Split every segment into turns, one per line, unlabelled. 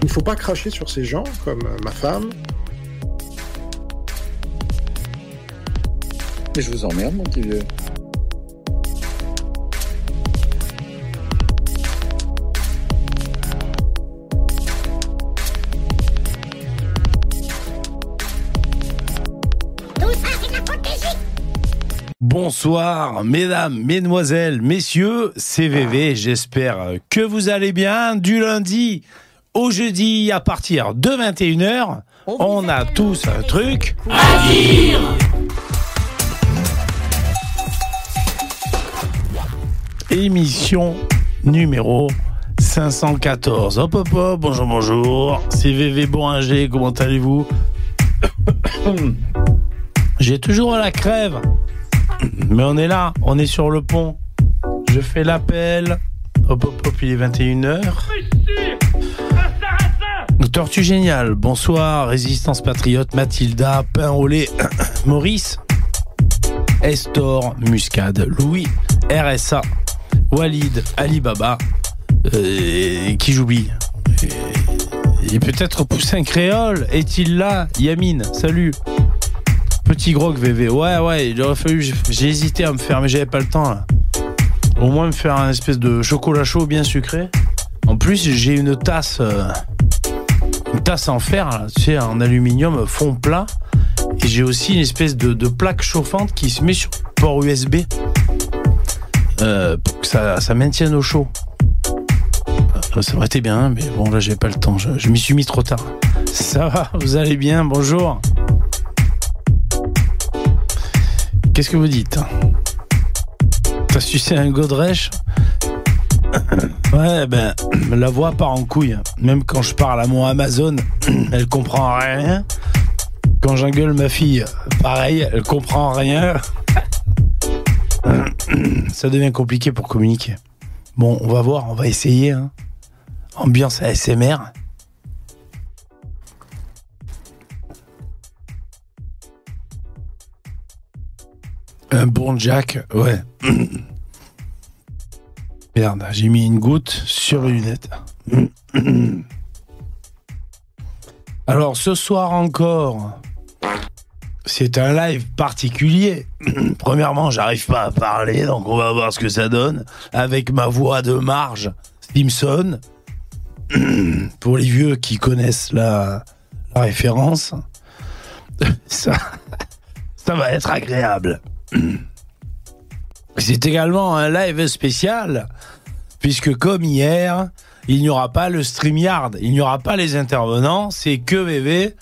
Il ne faut pas cracher sur ces gens comme ma femme.
Mais je vous emmerde, mon petit.
Bonsoir, mesdames, mesdemoiselles, messieurs, c'est VV. J'espère que vous allez bien. Du lundi au jeudi, à partir de 21h, on a tous un truc à dire. Émission numéro 514. Hop hop hop, bonjour bonjour. C'est VV Boranger, comment allez-vous? J'ai toujours la crève. Mais on est là, on est sur le pont. Je fais l'appel. Hop hop hop, il est 21h. Tortue génial, bonsoir, Résistance Patriote, Mathilda, Pain au lait, Maurice, Estor, Muscade, Louis, RSA, Walid, Alibaba, euh, qui j'oublie et, et peut-être Poussin Créole, est-il là Yamine, salut Petit grog VV, ouais ouais, il aurait fallu, j'ai hésité à me faire, mais j'avais pas le temps. Au moins me faire un espèce de chocolat chaud bien sucré. En plus, j'ai une tasse, euh, une tasse en fer, là, tu sais, en aluminium fond plat. Et j'ai aussi une espèce de, plaque chauffante qui se met sur port USB euh, ça, ça maintienne au chaud. Euh, ça aurait été bien, mais bon, là, j'ai pas le temps. Je m'y suis mis trop tard. Ça va, vous allez bien Bonjour. Qu'est-ce que vous dites T'as sucé un Godrèche Ouais, ben, la voix part en couille. Même quand je parle à mon Amazon, elle comprend rien. Quand j'engueule ma fille, pareil, elle comprend rien. Ça devient compliqué pour communiquer. Bon, on va voir, on va essayer. Hein. Ambiance ASMR. Un bon Jack, ouais. Merde, j'ai mis une goutte sur les lunettes. Alors ce soir encore, c'est un live particulier. Premièrement, j'arrive pas à parler, donc on va voir ce que ça donne avec ma voix de Marge Simpson. Pour les vieux qui connaissent la, référence, ça va être agréable. C'est également un live spécial, puisque comme hier, il n'y aura pas le StreamYard, il n'y aura pas les intervenants, c'est que VV.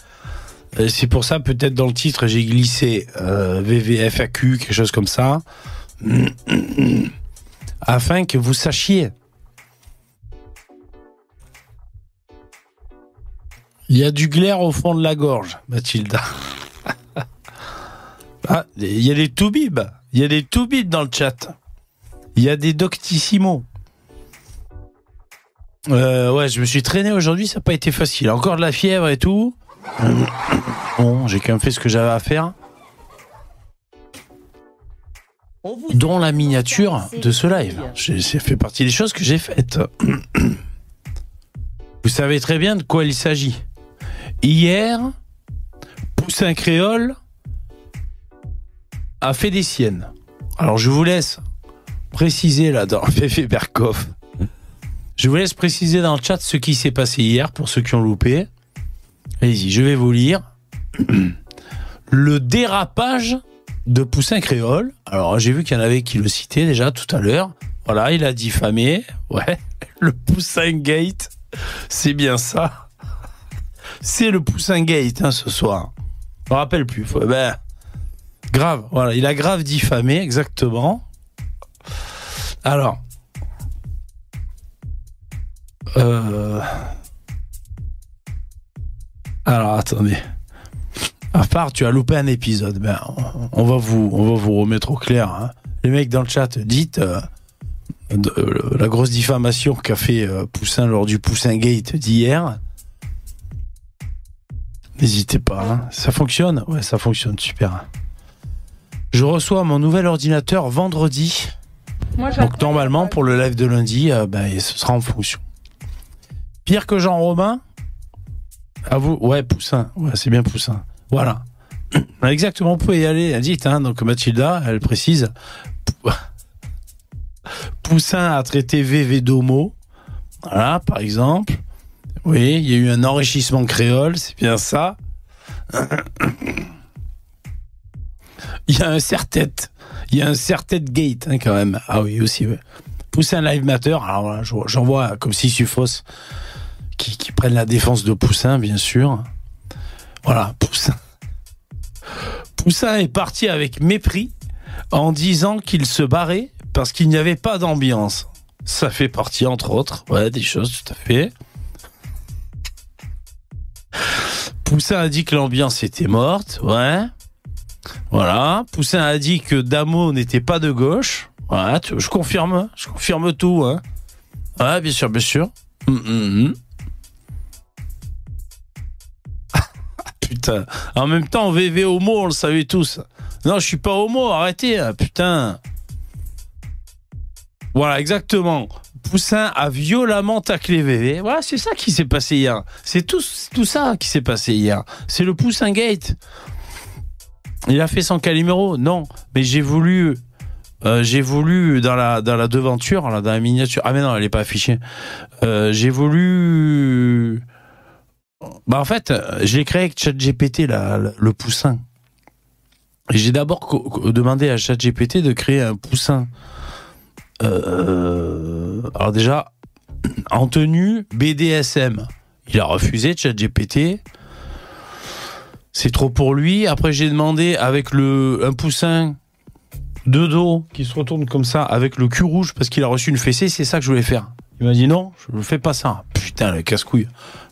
C'est pour ça, peut-être dans le titre, j'ai glissé euh, VVFAQ, quelque chose comme ça, afin que vous sachiez. Il y a du glaire au fond de la gorge, Mathilda. Ah, il y a des toubibs. Il y a des toubibs dans le chat. Il y a des doctissimo. Euh, ouais, je me suis traîné aujourd'hui, ça n'a pas été facile. Encore de la fièvre et tout. Bon, j'ai quand même fait ce que j'avais à faire. Dont la miniature de ce live. Ça fait partie des choses que j'ai faites. Vous savez très bien de quoi il s'agit. Hier, Poussin Créole a fait des siennes. Alors je vous laisse préciser là dans Féfé Berkoff. Je vous laisse préciser dans le chat ce qui s'est passé hier pour ceux qui ont loupé. Allez-y, je vais vous lire. Le dérapage de Poussin Créole. Alors j'ai vu qu'il y en avait qui le citaient déjà tout à l'heure. Voilà, il a diffamé. Ouais, le Poussin Gate. C'est bien ça. C'est le Poussin Gate hein, ce soir. Je me rappelle plus. Faut, ben, Grave, voilà, il a grave diffamé, exactement. Alors. Euh... Alors, attendez. À part, tu as loupé un épisode. Ben, on va vous, on va vous remettre au clair. Hein. Les mecs dans le chat, dites euh, de, euh, la grosse diffamation qu'a fait Poussin lors du Poussin Gate d'hier. N'hésitez pas. hein. Ça fonctionne? Ouais, ça fonctionne, super. Je reçois mon nouvel ordinateur vendredi.
Moi,
Donc normalement, pour le live de lundi, euh, ben, ce sera en fonction. Pire que Jean Robin À vous Ouais, Poussin. Ouais, c'est bien Poussin. Voilà. Exactement, vous pouvez y aller. Dites, hein, donc Mathilda, elle précise. Pou- Poussin a traité VV d'homo. Voilà, par exemple. Oui, il y a eu un enrichissement créole, c'est bien ça. Il y a un serre-tête. Il y a un serre-tête gate, hein, quand même. Ah oui, aussi. Poussin Live Matter. Alors je- j'en vois comme Sisyphos qui, qui prennent la défense de Poussin, bien sûr. Voilà, Poussin. Poussin est parti avec mépris en disant qu'il se barrait parce qu'il n'y avait pas d'ambiance. Ça fait partie, entre autres, ouais, des choses, tout à fait. Poussin a dit que l'ambiance était morte, ouais. Voilà. Poussin a dit que Damo n'était pas de gauche. Je confirme, je confirme tout, hein. Ouais, bien sûr, bien sûr. Hum, hum, hum. putain. En même temps, VV homo, on le savait tous. Non, je suis pas homo, arrêtez, hein, putain. Voilà, exactement. Poussin a violemment taclé VV. Voilà, c'est ça qui s'est passé hier. C'est tout, tout ça qui s'est passé hier. C'est le Poussin Gate. Il a fait son caliméro Non, mais j'ai voulu. euh, j'ai voulu dans la dans la devanture, dans la miniature. Ah mais non, elle est pas affichée. Euh, j'ai voulu. Bah en fait, j'ai créé avec ChatGPT le- poussin. J'ai d'abord demandé à ChatGPT de créer un poussin. Euh, alors déjà, en tenue BDSM. Il a refusé ChatGPT. C'est trop pour lui. Après, j'ai demandé avec le un poussin de dos qui se retourne comme ça avec le cul rouge parce qu'il a reçu une fessée. C'est ça que je voulais faire. Il m'a dit non, je ne fais pas ça. Putain, le casse-couille.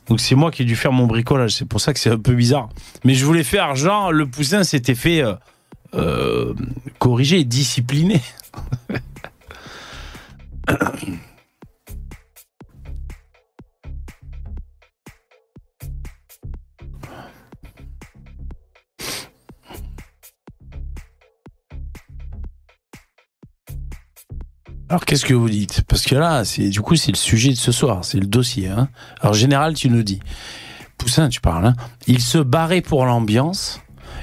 Donc c'est moi qui ai dû faire mon bricolage. C'est pour ça que c'est un peu bizarre. Mais je voulais faire genre le poussin s'était fait euh, euh, corriger, discipliner. Alors qu'est-ce que vous dites? Parce que là, du coup c'est le sujet de ce soir, c'est le dossier. Hein Alors général, tu nous dis, Poussin, tu parles. Hein il se barrait pour l'ambiance.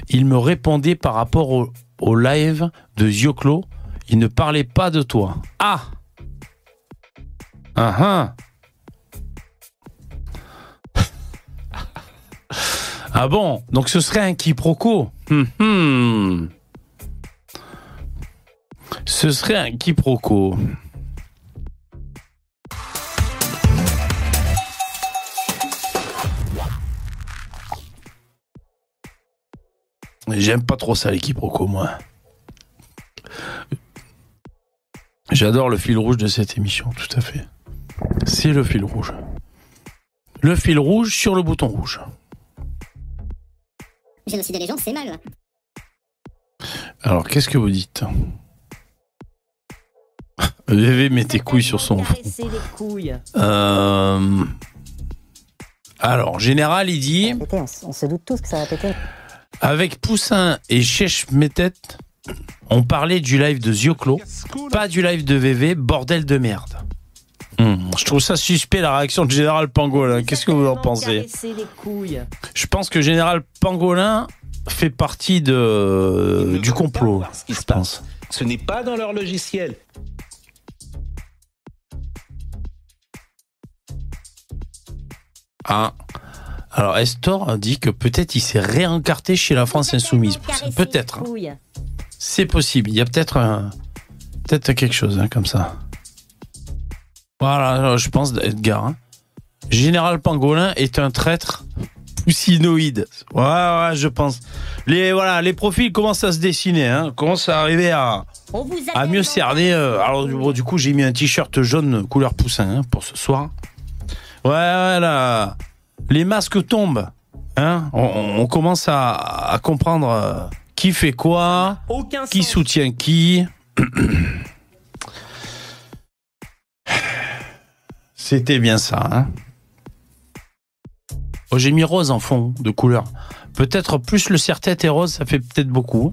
Il me répondait par rapport au, au live de Zioclo. Il ne parlait pas de toi. Ah Ah ah Ah bon? Donc ce serait un quiproquo? Hum, hum. Ce serait un quiproquo. J'aime pas trop ça, les quiproquos, moi. J'adore le fil rouge de cette émission, tout à fait. C'est le fil rouge. Le fil rouge sur le bouton rouge.
Génocider les gens, c'est mal.
Alors, qu'est-ce que vous dites? VV met tes couilles sur son front.
Caresser les couilles.
Euh, Alors, général, il dit
on, se doute tous que ça va péter.
avec Poussin et Chechmetet, on parlait du live de Zioclo, pas du live de VV, bordel de merde. Hmm, je trouve ça suspect la réaction de Général Pangolin. Qu'est-ce que vous en pensez. Je pense que Général Pangolin fait partie de du complot, je pense.
Ce n'est pas dans leur logiciel.
Ah. Alors Estor dit que peut-être il s'est réencarté chez la France Insoumise. Peut-être.
couilles.
C'est possible. Il y a peut-être un... peut-être quelque chose hein, comme ça. Voilà, je pense Edgar. hein. Général Pangolin est un traître poussinoïde. Ouais, ouais, je pense. Les voilà, les profils commencent à se dessiner, hein, commencent à arriver à, à mieux cerner. euh, alors du, coup, j'ai mis un t-shirt jaune couleur poussin hein, pour ce soir. Ouais, ouais, là, les masques tombent. Hein, on, on commence à, à comprendre euh, qui fait quoi.
Aucun
Qui
sens.
soutient qui C'était bien ça. Hein Oh, j'ai mis rose en fond de couleur. Peut-être plus le serre-tête et rose, ça fait peut-être beaucoup.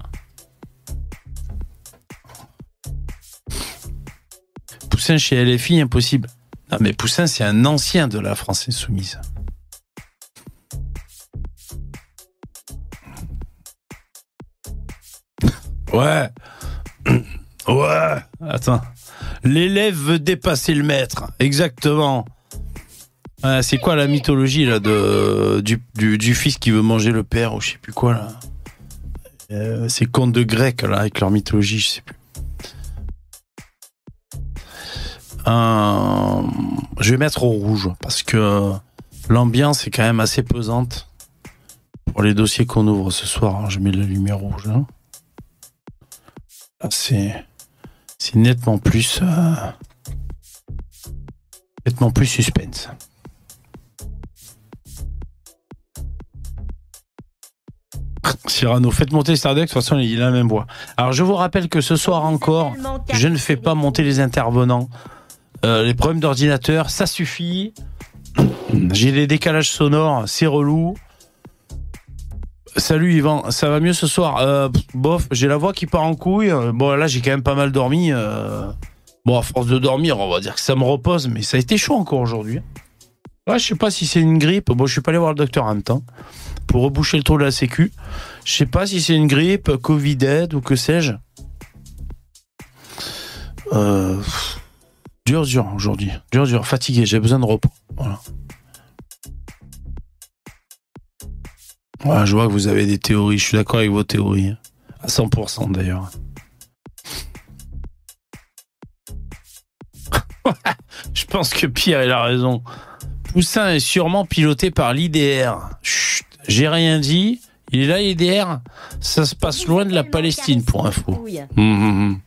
Poussin chez LFI, impossible. Non, mais Poussin, c'est un ancien de la France Insoumise. Ouais. Ouais. Attends. L'élève veut dépasser le maître. Exactement. C'est quoi la mythologie du, fils qui veut manger le père ou je sais plus quoi là? Euh, c'est contes de grec là avec leur mythologie, je sais plus. Euh, je vais mettre au rouge parce que l'ambiance est quand même assez pesante pour les dossiers qu'on ouvre ce soir. hein. Je mets la lumière rouge. hein. C'est nettement plus euh, nettement plus suspense. Cyrano, faites monter Stardeck, de toute façon il a la même voix. Alors je vous rappelle que ce soir encore, je ne fais pas monter les intervenants. Euh, les problèmes d'ordinateur, ça suffit. J'ai des décalages sonores, c'est relou. Salut Yvan, ça va mieux ce soir Euh, Bof, j'ai la voix qui part en couille. Bon là j'ai quand même pas mal dormi. euh. Bon à force de dormir, on va dire que ça me repose, mais ça a été chaud encore aujourd'hui. Ouais, je sais pas si c'est une grippe. Bon, je suis pas allé voir le docteur en même temps pour reboucher le trou de la sécu. Je sais pas si c'est une grippe, Covid aide ou que sais-je. Euh, dur, dur aujourd'hui. Dur, dur. Fatigué. J'ai besoin de repos. Voilà. Ouais, je vois que vous avez des théories. Je suis d'accord avec vos théories. À 100% d'ailleurs. je pense que Pierre, il a raison. Poussin est sûrement piloté par l'IDR. J'ai rien dit. Il est là, l'IDR. Ça se passe loin de la Palestine, pour info. Hum, hum, hum.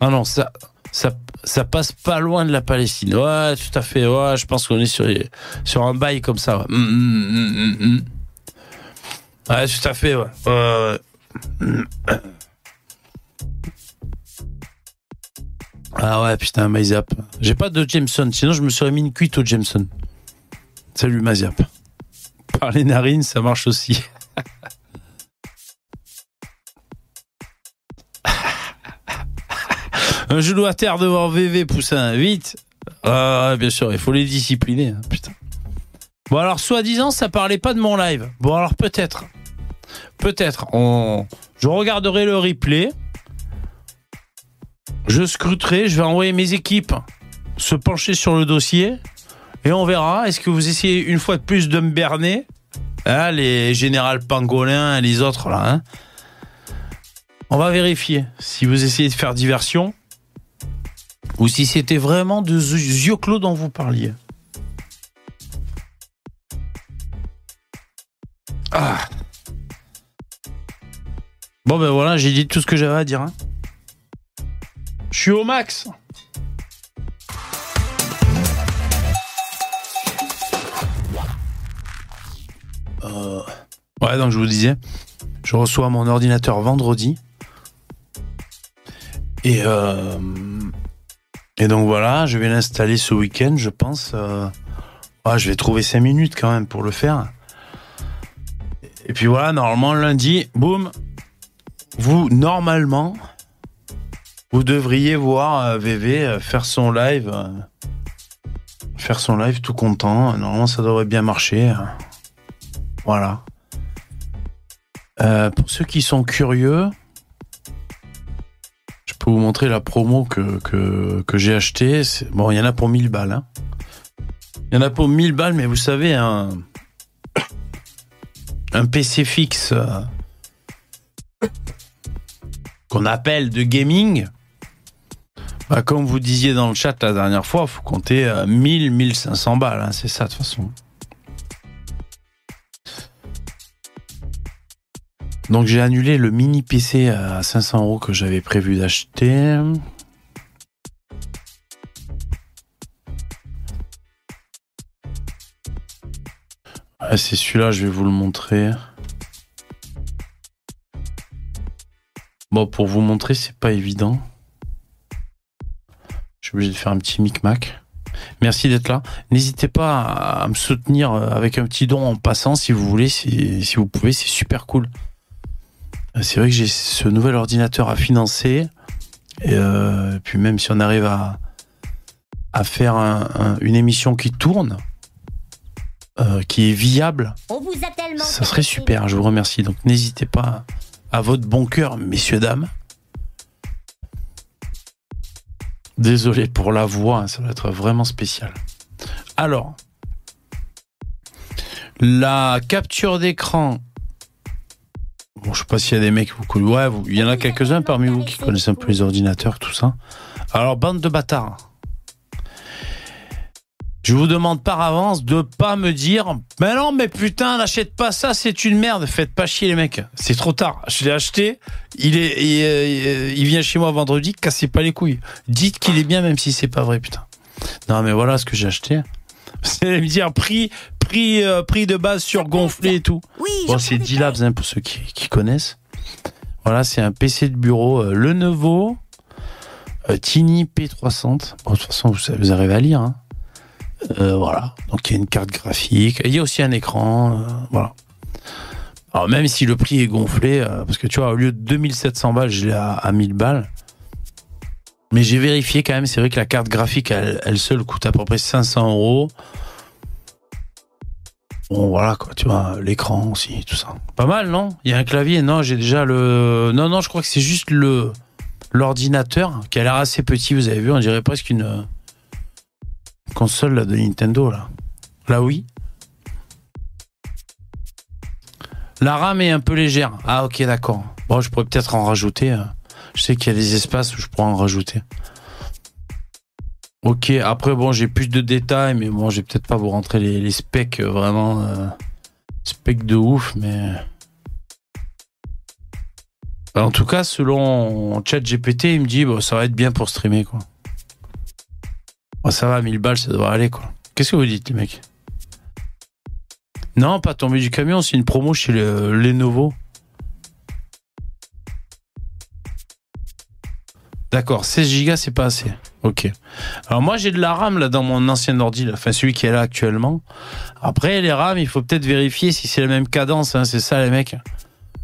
Ah non, ça, ça, ça passe pas loin de la Palestine. Ouais, tout à fait. Ouais, je pense qu'on est sur, sur un bail comme ça. Ouais, hum, hum. Ouais, tout à fait. Ouais. Ouais. Ah ouais, putain, MyZap. J'ai pas de Jameson, sinon je me serais mis une cuite au Jameson. Salut MyZap. Par les narines, ça marche aussi. Un genou à terre devant VV, Poussin, vite. Ah, ouais, bien sûr, il faut les discipliner, hein, putain. Bon, alors, soi-disant, ça parlait pas de mon live. Bon, alors, peut-être. Peut-être. On... Je regarderai le replay. Je scruterai, je vais envoyer mes équipes se pencher sur le dossier. Et on verra. Est-ce que vous essayez une fois de plus de me berner? Hein, Les général pangolins et les autres, là. hein on va vérifier si vous essayez de faire diversion ou si c'était vraiment de yeux clos dont vous parliez. Ah. Bon ben voilà, j'ai dit tout ce que j'avais à dire. hein. Je suis au max. Euh, Ouais, donc je vous disais, je reçois mon ordinateur vendredi. Et, euh, et donc voilà, je vais l'installer ce week-end, je pense. euh, ouais, je vais trouver 5 minutes quand même pour le faire. Et puis voilà, normalement lundi, boum, vous, normalement, vous devriez voir euh, VV euh, faire son live. euh, faire son live tout content. Normalement, ça devrait bien marcher. Voilà. Euh, pour ceux qui sont curieux, vous montrer la promo que, que, j'ai achetée. Bon, il y en a pour 1000 balles. hein. Il y en a pour 1000 balles, mais vous savez, un, un PC fixe euh, qu'on appelle de gaming, bah, comme vous disiez dans le chat la dernière fois, faut compter euh, 1000, 1500 balles. hein, c'est ça, de toute façon. Donc j'ai annulé le mini PC à 500 euros que j'avais prévu d'acheter. Ah, c'est celui-là, je vais vous le montrer. Bon, pour vous montrer, c'est pas évident. Je suis obligé de faire un petit micmac. Merci d'être là. N'hésitez pas à me soutenir avec un petit don en passant si vous voulez, si, si vous pouvez, c'est super cool. C'est vrai que j'ai ce nouvel ordinateur à financer. Et euh, puis même si on arrive à, à faire un- un- une émission qui tourne, euh, qui est viable,
On vous a tellement
ça serait super. Je vous remercie. Donc n'hésitez pas à votre bon cœur, messieurs, dames. Désolé pour la voix, ça va être vraiment spécial. Alors, la capture d'écran. Bon, je sais pas s'il y a des mecs vous connaissez. Ouais, il y en a quelques-uns parmi vous qui connaissent un peu les ordinateurs, tout ça. Alors, bande de bâtards. Je vous demande par avance de pas me dire Mais non, mais putain, n'achète pas ça, c'est une merde. Faites pas chier les mecs. C'est trop tard. Je l'ai acheté. Il est, euh, vient chez moi vendredi. Cassez pas les couilles. Dites qu'il est bien, même si c'est pas vrai, putain. Non, mais voilà ce que j'ai acheté. Vous allez me dire prix, prix, euh, prix de base surgonflé et tout.
Oui,
Bon, c'est D-Labs hein, pour ceux qui, qui connaissent. Voilà, c'est un PC de bureau euh, Lenovo euh, Tiny P300. Bon, de toute façon, vous, arrivez à lire. hein. Euh, voilà. Donc, il y a une carte graphique. Il y a aussi un écran. euh, voilà. Alors, même si le prix est gonflé, euh, parce que tu vois, au lieu de 2700 balles, je l'ai à, à 1000 balles. Mais j'ai vérifié quand même, c'est vrai que la carte graphique, elle, elle seule coûte à peu près 500 euros. Bon, voilà, quoi, tu vois, l'écran aussi, tout ça. Pas mal, non? Il y a un clavier? Non, j'ai déjà le. Non, non, je crois que c'est juste le l'ordinateur qui a l'air assez petit, vous avez vu, on dirait presque une console de Nintendo, là. Là, oui. La RAM est un peu légère. Ah, ok, d'accord. Bon, je pourrais peut-être en rajouter. euh. Je sais qu'il y a des espaces où je pourrais en rajouter. Ok, après, bon, j'ai plus de détails, mais bon, je vais peut-être pas vous rentrer les, specs euh, vraiment. euh, specs de ouf, mais. Bah, En tout cas, selon ChatGPT, il me dit bon, ça va être bien pour streamer, quoi. Ça va, 1000 balles, ça devrait aller, quoi. Qu'est-ce que vous dites, les mecs? Non, pas tomber du camion, c'est une promo chez le, Lenovo. D'accord, 16 Go, c'est pas assez. Ok. Alors moi, j'ai de la RAM là dans mon ancien ordi, enfin celui qui est là actuellement. Après, les RAM, il faut peut-être vérifier si c'est la même cadence, hein, c'est ça, les mecs.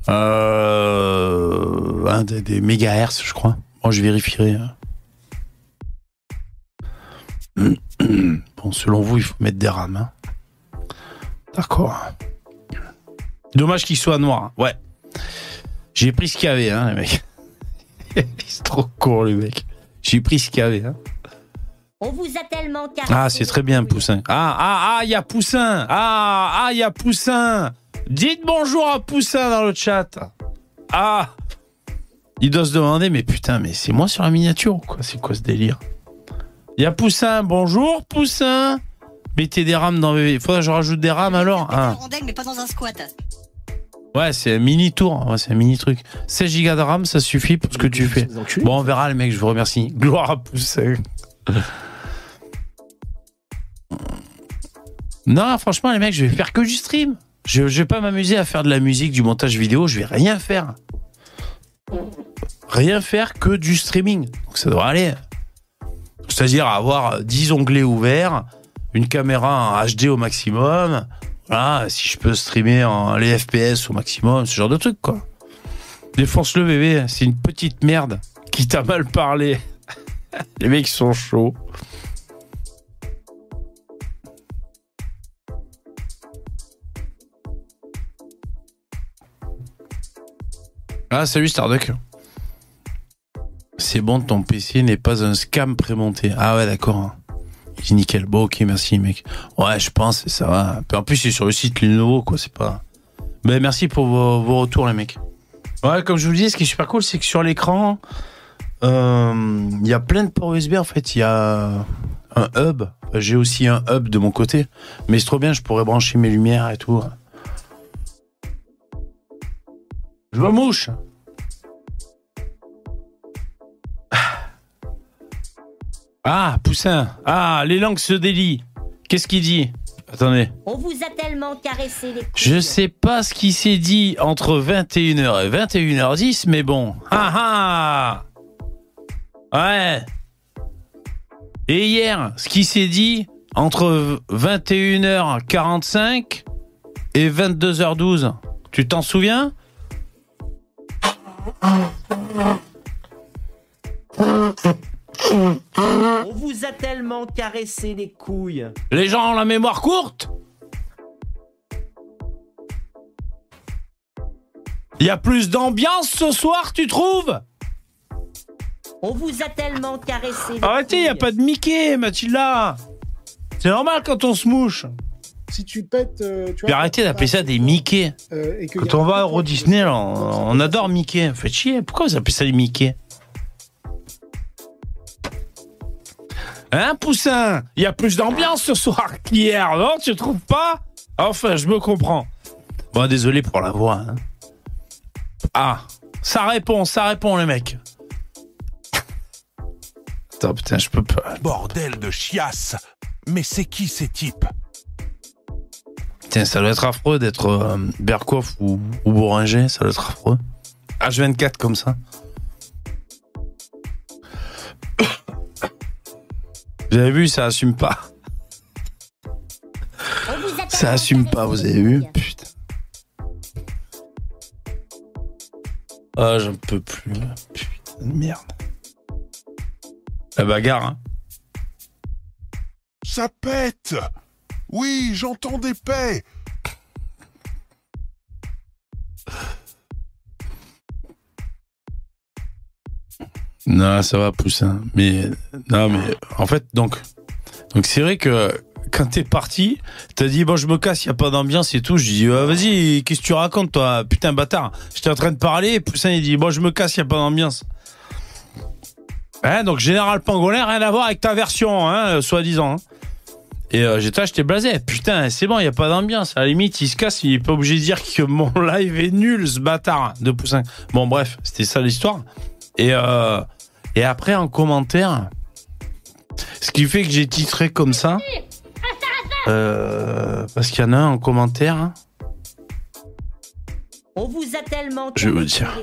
Euh, des, des mégahertz, je crois. Moi, je vérifierai. hein. Bon, selon vous, il faut mettre des RAM. hein. D'accord. Dommage qu'il soit noir. Ouais. J'ai pris ce qu'il y avait, hein, les mecs. C'est trop court, les mecs. J'ai pris ce qu'il y avait. Hein.
On vous a tellement caressé.
Ah, c'est très bien, Poussin. Ah, ah, ah, il y a Poussin. Ah, ah, il y a Poussin. Dites bonjour à Poussin dans le chat. Ah. Il doit se demander, mais putain, mais c'est moi sur la miniature ou quoi C'est quoi ce délire? Il y a Poussin. Bonjour, Poussin. Mettez des rames dans VV. Faudrait que je rajoute des rames alors ah.
rondelle, mais pas dans un squat.
Ouais, c'est un mini tour. Ouais, c'est un mini truc. 16 Go de RAM, ça suffit pour ce que tu fais. Bon, on verra, les mecs, je vous remercie. Gloire à Poussin. Non, franchement, les mecs, je vais faire que du stream. Je, je vais pas m'amuser à faire de la musique, du montage vidéo, je vais rien faire. Rien faire que du streaming. Donc ça devrait aller. C'est-à-dire avoir 10 onglets ouverts, une caméra en HD au maximum. Voilà, si je peux streamer en les FPS au maximum, ce genre de truc, quoi. Défonce-le, bébé. C'est une petite merde qui t'a mal parlé. Les mecs sont chauds. Ah, salut Starduck. C'est bon, ton PC n'est pas un scam prémonté. Ah ouais, d'accord. Dit nickel. Bon, ok, merci, mec. Ouais, je pense, ça va. En plus, c'est sur le site Lenovo, quoi, c'est pas... Ben, merci pour vos, retours, les mecs. Ouais, comme je vous le disais, ce qui est super cool, c'est que sur l'écran, euh, il y a plein de ports USB, en fait. Il y a un hub. J'ai aussi un hub de mon côté. Mais c'est trop bien, je pourrais brancher mes lumières et tout. Je me mouche. Ah, Poussin. Ah, les langues se délient. Qu'est-ce qu'il dit? Attendez.
On vous a tellement caressé les couilles.
Je sais pas ce qui s'est dit entre 21h et 21h10, mais bon. Ah ah Ouais Et hier, ce qui s'est dit entre 21h45 et 22h12, tu t'en souviens?
On vous a tellement caressé les couilles.
Les gens ont la mémoire courte Il y a plus d'ambiance ce soir, tu trouves?
On vous a tellement caressé les
Arrêtez, il n'y a pas de Mickey, Mathilda C'est normal quand on se mouche
Si tu pètes. euh, tu
Puis arrêtez d'appeler ça des Mickey
euh, et
Quand on va à Euro Disney, on, on adore Mickey. Faites chier. Pourquoi vous appelez ça des Mickey? Hein, Poussin? Il y a plus d'ambiance ce soir qu'hier, non? Tu trouves pas? Enfin, je me comprends. Bon, désolé pour la voix. hein. Ah, ça répond, ça répond, les mecs. Attends, putain, je peux pas.
Bordel de chiasse Mais c'est qui ces types?
Tiens, ça doit être affreux d'être euh, Berkoff ou, ou ça doit être affreux. H24 comme ça. Vous avez vu, ça assume pas. Ça assume pas, vous avez vu. Putain. Ah, j'en peux plus. Putain de merde. La bagarre, hein.
Ça pète Oui, j'entends des paix
Non, ça va, Poussin. Mais, non, mais, en fait, donc, donc c'est vrai que quand t'es parti, t'as dit, bon, je me casse, y a pas d'ambiance et tout. Je dis, Ah, vas-y, qu'est-ce que tu racontes, toi? Putain, bâtard? J'étais en train de parler, Poussin, il dit, bon, je me casse, y a pas d'ambiance. Hein, donc, Général Pangolin, rien à voir avec ta version, hein, euh, soi-disant. hein. Et euh, j'étais j'étais blasé. Putain, c'est bon, y a pas d'ambiance. À la limite, il se casse, il est pas obligé de dire que mon live est nul, ce bâtard de Poussin. Bon, bref, c'était ça l'histoire. Et, euh, et après, en commentaire, ce qui fait que j'ai titré comme ça, euh, parce qu'il y en a un en commentaire, hein.
On vous a tellement
Je vais vous dire.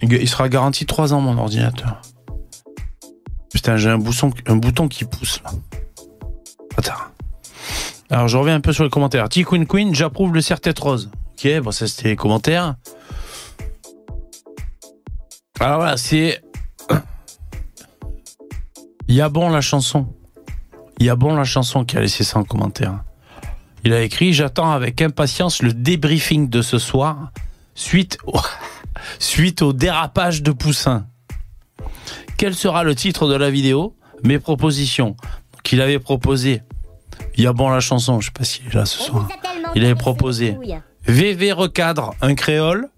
il sera garanti 3 ans, mon ordinateur. Putain, j'ai un bouton, un bouton qui pousse là. Attends. Alors, je reviens un peu sur les commentaires. T Queen Queen, j'approuve le serre-tête rose. Ok, bon, ça c'était les commentaires. Alors voilà, c'est. Il y a bon la chanson. Il y a bon la chanson qui a laissé ça en commentaire. Il a écrit J'attends avec impatience le débriefing de ce soir suite au, suite au dérapage de Poussin. Quel sera le titre de la vidéo? Mes propositions. qu'il avait proposé. Il y a bon la chanson, je sais pas si il est là ce soir. Il avait proposé. VV recadre un créole.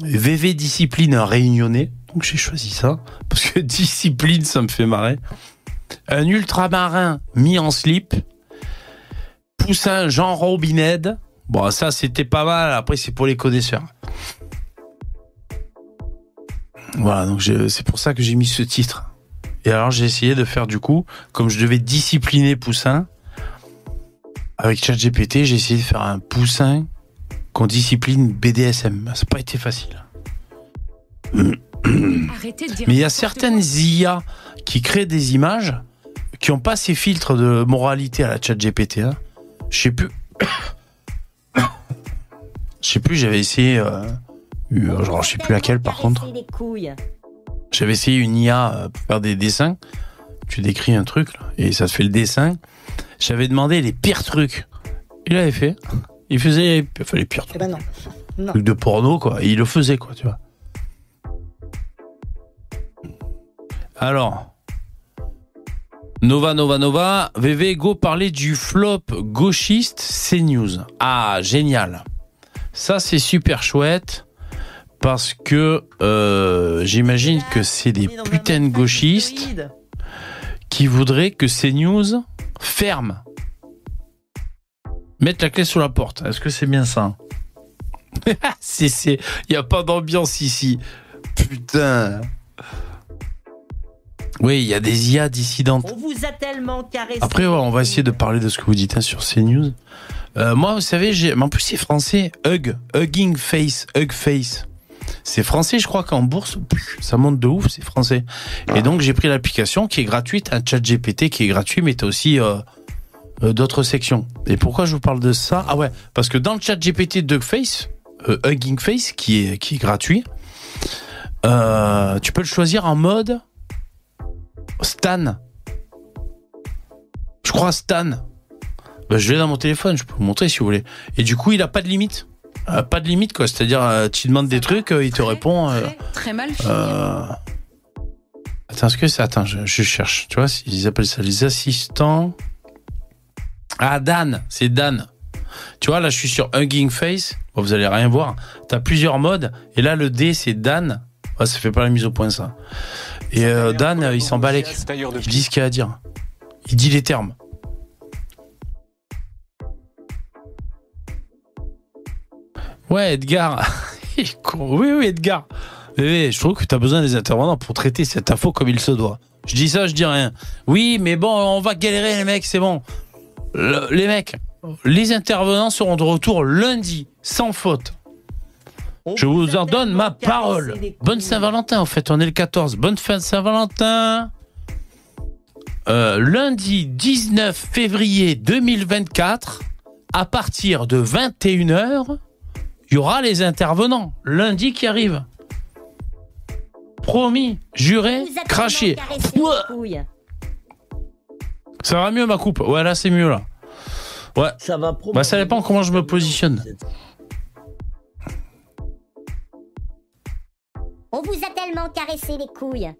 VV discipline un réunionnais. Donc j'ai choisi ça. Parce que discipline, ça me fait marrer. Un ultramarin mis en slip. Poussin Jean Robined. Bon, ça c'était pas mal. Après, c'est pour les connaisseurs. Voilà, donc c'est pour ça que j'ai mis ce titre. Et alors j'ai essayé de faire du coup, comme je devais discipliner Poussin, avec ChatGPT, j'ai essayé de faire un Poussin qu'on discipline BDSM. Ça n'a pas été facile. Mais il y a certaines. IA qui créent des images qui n'ont pas ces filtres de moralité à la ChatGPT. Hein. Je sais plus. Je sais plus, j'avais essayé. euh, euh, genre, je sais plus laquelle par contre. J'avais essayé une IA euh, pour faire des dessins. Tu décris un truc là, et ça te fait le dessin. J'avais demandé les pires trucs. Il avait fait. Il faisait enfin, les pires
Eh
trucs,
ben non. Non.
trucs de porno quoi. Et il le faisait quoi, tu vois. Alors. Nova, Nova, Nova, VV, go parler du flop gauchiste CNews. Ah, génial. Ça, c'est super chouette parce que euh, j'imagine que c'est des putains de gauchistes qui voudraient que CNews ferme. Mettre la clé sous la porte. Est-ce que c'est bien ça C'est, c'est, il y a pas d'ambiance ici. Putain. Oui, il y a des IA dissidentes.
On vous a tellement caressé.
Après, ouais, on va essayer de parler de ce que vous dites hein, sur CNews. Euh, moi, vous savez, j'ai, mais en plus c'est français. Hug, hugging face, hug face. C'est français, je crois qu'en bourse, ça monte de ouf, c'est français. Et donc j'ai pris l'application qui est gratuite, un chat GPT qui est gratuit, mais t'as aussi euh, euh, d'autres sections. Et pourquoi je vous parle de ça? Ah ouais, parce que dans le chat GPT de Face, euh, Hugging Face, qui est, qui est gratuit, euh, tu peux le choisir en mode Stan. Je crois Stan. Bah, je l'ai dans mon téléphone, je peux vous montrer si vous voulez. Et du coup, il a pas de limite. Euh, pas de limite, quoi. C'est-à-dire, euh, tu demandes des trucs, euh, il te répond. euh,
Très, très mal fini.
euh, Attends, est-ce que c'est. Attends, je, je cherche. Tu vois, ils appellent ça les assistants. Ah, Dan, c'est Dan. Tu vois, là, je suis sur Hugging Face. Bon, vous allez rien voir. T'as plusieurs modes. Et là, le D, c'est Dan. Ouais, ça fait pas la mise au point, ça. Et euh, Dan, il s'en bat les couilles. Il dit ce qu'il a à dire. Il dit les termes. Ouais, Edgar. Oui, oui, Edgar. Je trouve que tu as besoin des intervenants pour traiter cette info comme il se doit. Je dis ça, je dis rien. Oui, mais bon, on va galérer, les mecs, c'est bon. Le- les mecs, les intervenants seront de retour lundi, sans faute. Je vous en donne ma parole. Bonne Saint-Valentin, en fait, on est le 14. Bonne fin de Saint-Valentin. Euh, lundi 19 février 2024, à partir de 21h, il y aura les intervenants. Lundi qui arrive. Promis, juré, craché. Ça va mieux ma coupe. Ouais, là c'est mieux là. Ouais.
Ça va
Bah, ça dépend comment je me positionne.
On vous a tellement caressé les couilles.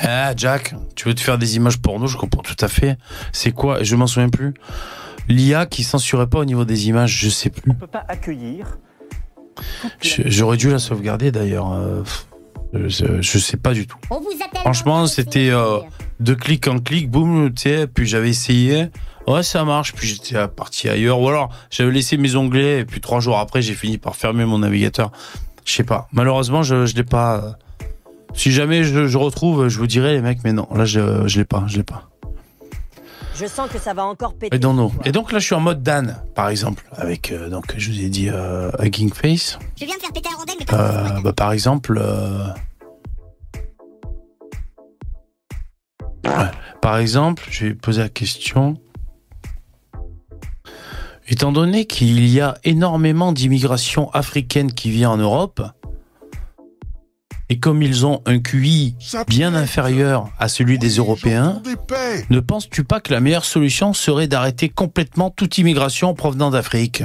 Ah, Jack, tu veux te faire des images porno, je comprends tout à fait. C'est quoi? Je m'en souviens plus. L'IA qui censurait pas au niveau des images, je sais plus.
On peut pas accueillir.
J'aurais dû la sauvegarder d'ailleurs. euh, je, je sais pas du tout. Franchement, c'était, euh. De clic en clic, boum, tu sais, puis j'avais essayé. Ouais, ça marche, puis j'étais parti ailleurs. Ou alors, j'avais laissé mes onglets, et puis trois jours après, j'ai fini par fermer mon navigateur. Je sais pas. Malheureusement, je, je l'ai pas. euh, Si jamais je, je retrouve, je vous dirai, les mecs, mais non, là, je, je l'ai pas, je l'ai pas.
Je sens que ça va encore péter.
Et, non, et donc là, je suis en mode Dan, par exemple, avec, euh, donc, je vous ai dit, euh, Hugging Face.
Je viens de faire péter un rondelle, mais pas
Euh, bah, par exemple, euh, ouais. par exemple, je vais poser la question. Étant donné qu'il y a énormément d'immigration africaine qui vient en Europe, et comme ils ont un QI bien inférieur à celui des Européens, ne penses-tu pas que la meilleure solution serait d'arrêter complètement toute immigration provenant d'Afrique?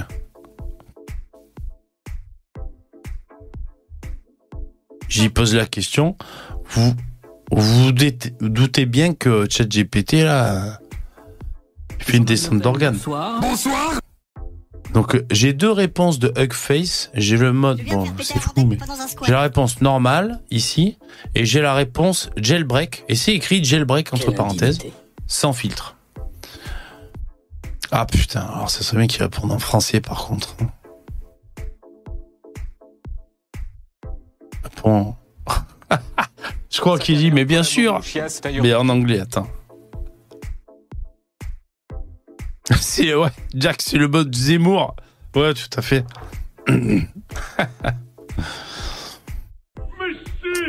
J'y pose la question. Vous vous doutez- bien que ChatGPT là fait une descente d'organes.
Bonsoir.
Donc euh, j'ai deux réponses de Hugface. J'ai le mode bon c'est fou mais j'ai la réponse normale ici et j'ai la réponse jailbreak et c'est écrit jailbreak entre parenthèses sans filtre. Ah putain, alors ça serait bien qu'il réponde en français par contre. Bon. Je crois qu'il dit mais bien sûr. Mais en anglais, attends. C'est ouais, Jack, c'est le mode Zemmour. Ouais, tout à fait.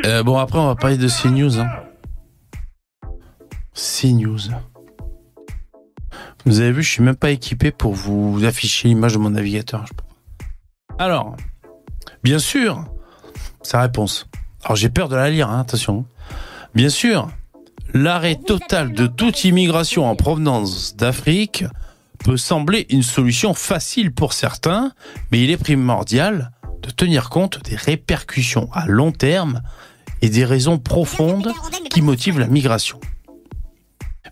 Euh, bon, après, on va parler de CNews. Hein. CNews. Vous avez vu, je suis même pas équipé pour vous afficher l'image de mon navigateur. Alors, bien sûr, sa réponse. Alors, j'ai peur de la lire, hein, attention. Bien sûr, l'arrêt total de toute immigration en provenance d'Afrique peut sembler une solution facile pour certains, mais il est primordial de tenir compte des répercussions à long terme et des raisons profondes qui motivent la migration.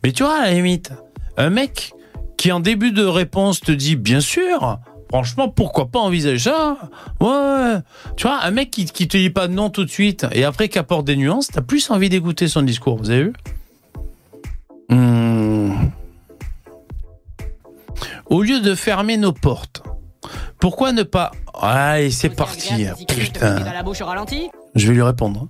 Mais tu vois, à la limite, un mec qui en début de réponse te dit bien sûr, franchement, pourquoi pas envisager ça? Ouais, tu vois, un mec qui, te dit pas non tout de suite et après qui apporte des nuances, t'as plus envie d'écouter son discours, vous avez vu? Hmm. Au lieu de fermer nos portes, pourquoi ne pas... Allez, c'est parti. Putain. Je vais lui répondre.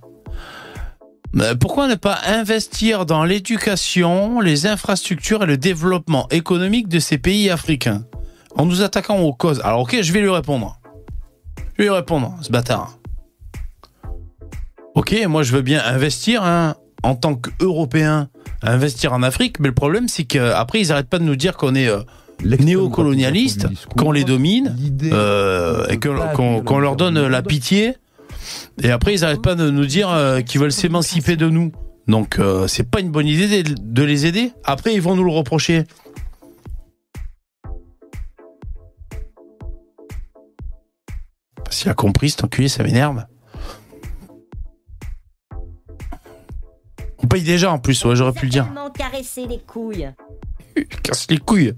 Mais Pourquoi ne pas investir dans l'éducation, les infrastructures et le développement économique de ces pays africains en nous attaquant aux causes? Alors ok, je vais lui répondre. Je vais lui répondre, ce bâtard. Ok, moi je veux bien investir hein, en tant qu'Européen, investir en Afrique, mais le problème c'est qu'après ils arrêtent pas de nous dire qu'on est euh, néocolonialiste, qu'on les domine, euh, et qu'on leur donne la pitié. Et après ils arrêtent pas de nous dire euh, qu'ils veulent s'émanciper de nous. Donc euh, c'est pas une bonne idée de, de les aider. Après ils vont nous le reprocher. S'il a compris, cet enculé, ça m'énerve. On paye déjà en plus, ouais, j'aurais pu le dire.
Caresser les couilles.
Casse les couilles.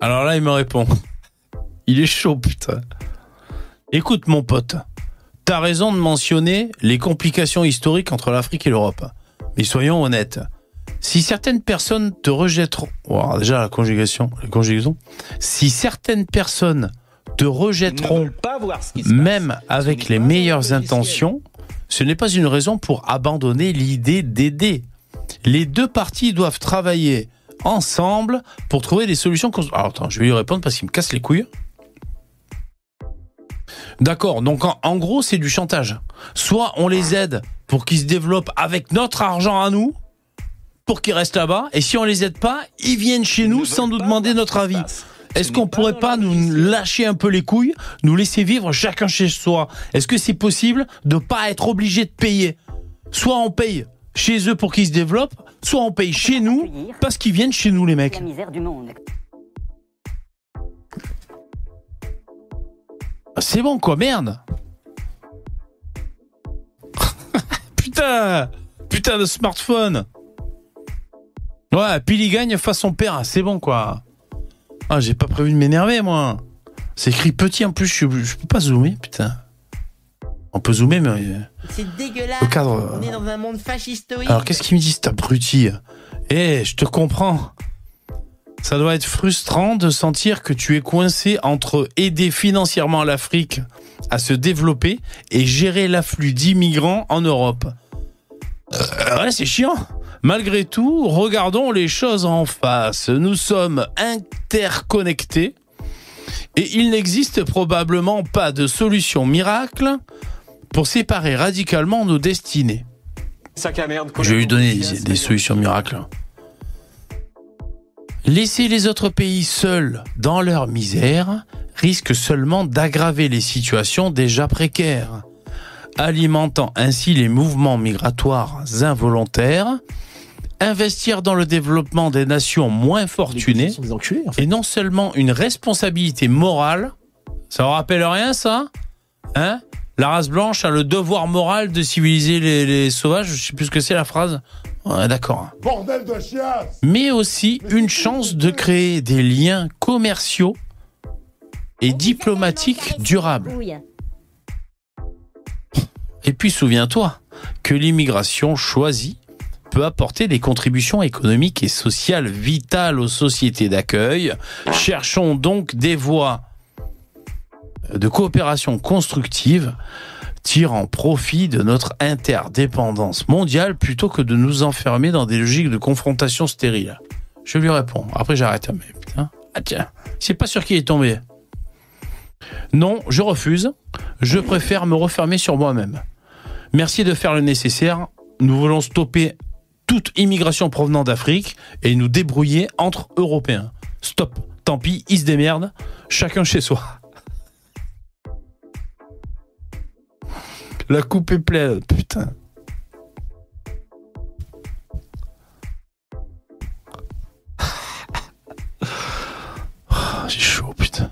Alors là, il me répond. Il est chaud, putain. Écoute, mon pote, t'as raison de mentionner les complications historiques entre l'Afrique et l'Europe. Mais soyons honnêtes. Si certaines personnes te rejetteront, Oh, déjà la conjugation, la conjugaison. Si certaines personnes te rejetteront
veulent pas voir ce qui se passe.
même avec les meilleures intentions, ce n'est pas une raison pour abandonner l'idée d'aider. Les deux parties doivent travailler ensemble pour trouver des solutions. Alors attends, je vais lui répondre parce qu'il me casse les couilles. D'accord, donc en, en gros c'est du chantage. Soit on les aide pour qu'ils se développent avec notre argent à nous, pour qu'ils restent là-bas, et si on les aide pas, ils viennent chez nous
ne
sans nous demander notre avis. Est-ce
Ce
qu'on pourrait pas nous lâcher un peu les couilles, nous laisser vivre chacun chez soi? Est-ce que c'est possible de pas être obligé de payer? Soit on paye chez eux pour qu'ils se développent, soit on paye chez nous parce qu'ils viennent chez nous les mecs.
Monde.
C'est bon quoi, merde Putain Putain de smartphone Ouais, puis il gagne face son père, c'est bon quoi. Ah, j'ai pas prévu de m'énerver moi. C'est écrit petit en plus, je, je peux pas zoomer, putain. On peut zoomer, mais.
C'est dégueulasse.
Cadre,
On est dans un monde fascistoïde.
Alors qu'est-ce qu'il me dit cet abruti? Eh, je te comprends. Ça doit être frustrant de sentir que tu es coincé entre aider financièrement l'Afrique à se développer et gérer l'afflux d'immigrants en Europe. Euh, ouais, c'est chiant. Malgré tout, regardons les choses en face. Nous sommes interconnectés et il n'existe probablement pas de solution miracle pour séparer radicalement nos destinées.
Sac à merde.
Je vais lui donner des, des solutions miracles. Laisser les autres pays seuls dans leur misère risque seulement d'aggraver les situations déjà précaires, alimentant ainsi les mouvements migratoires involontaires, investir dans le développement des nations moins fortunées
sont des enculés, en fait.
est non seulement une responsabilité morale, ça vous rappelle rien ça? Hein? La race blanche a le devoir moral de civiliser les, les sauvages, je sais plus ce que c'est la phrase. Ouais, d'accord.
Bordel de chiasse
Mais aussi une chance de créer des liens commerciaux et diplomatiques durables. Et puis souviens-toi que l'immigration choisie peut apporter des contributions économiques et sociales vitales aux sociétés d'accueil. Cherchons donc des voies de coopération constructive tirant profit de notre interdépendance mondiale plutôt que de nous enfermer dans des logiques de confrontation stérile. Je lui réponds. Après j'arrête. Mais. Ah tiens, c'est pas sûr qu'il est tombé. Non, je refuse. Je préfère me refermer sur moi-même. Merci de faire le nécessaire. Nous voulons stopper toute immigration provenant d'Afrique et nous débrouiller entre Européens. Stop. Tant pis, ils se démerdent. Chacun chez soi. La coupe est pleine, putain. Ah, J'ai chaud, putain.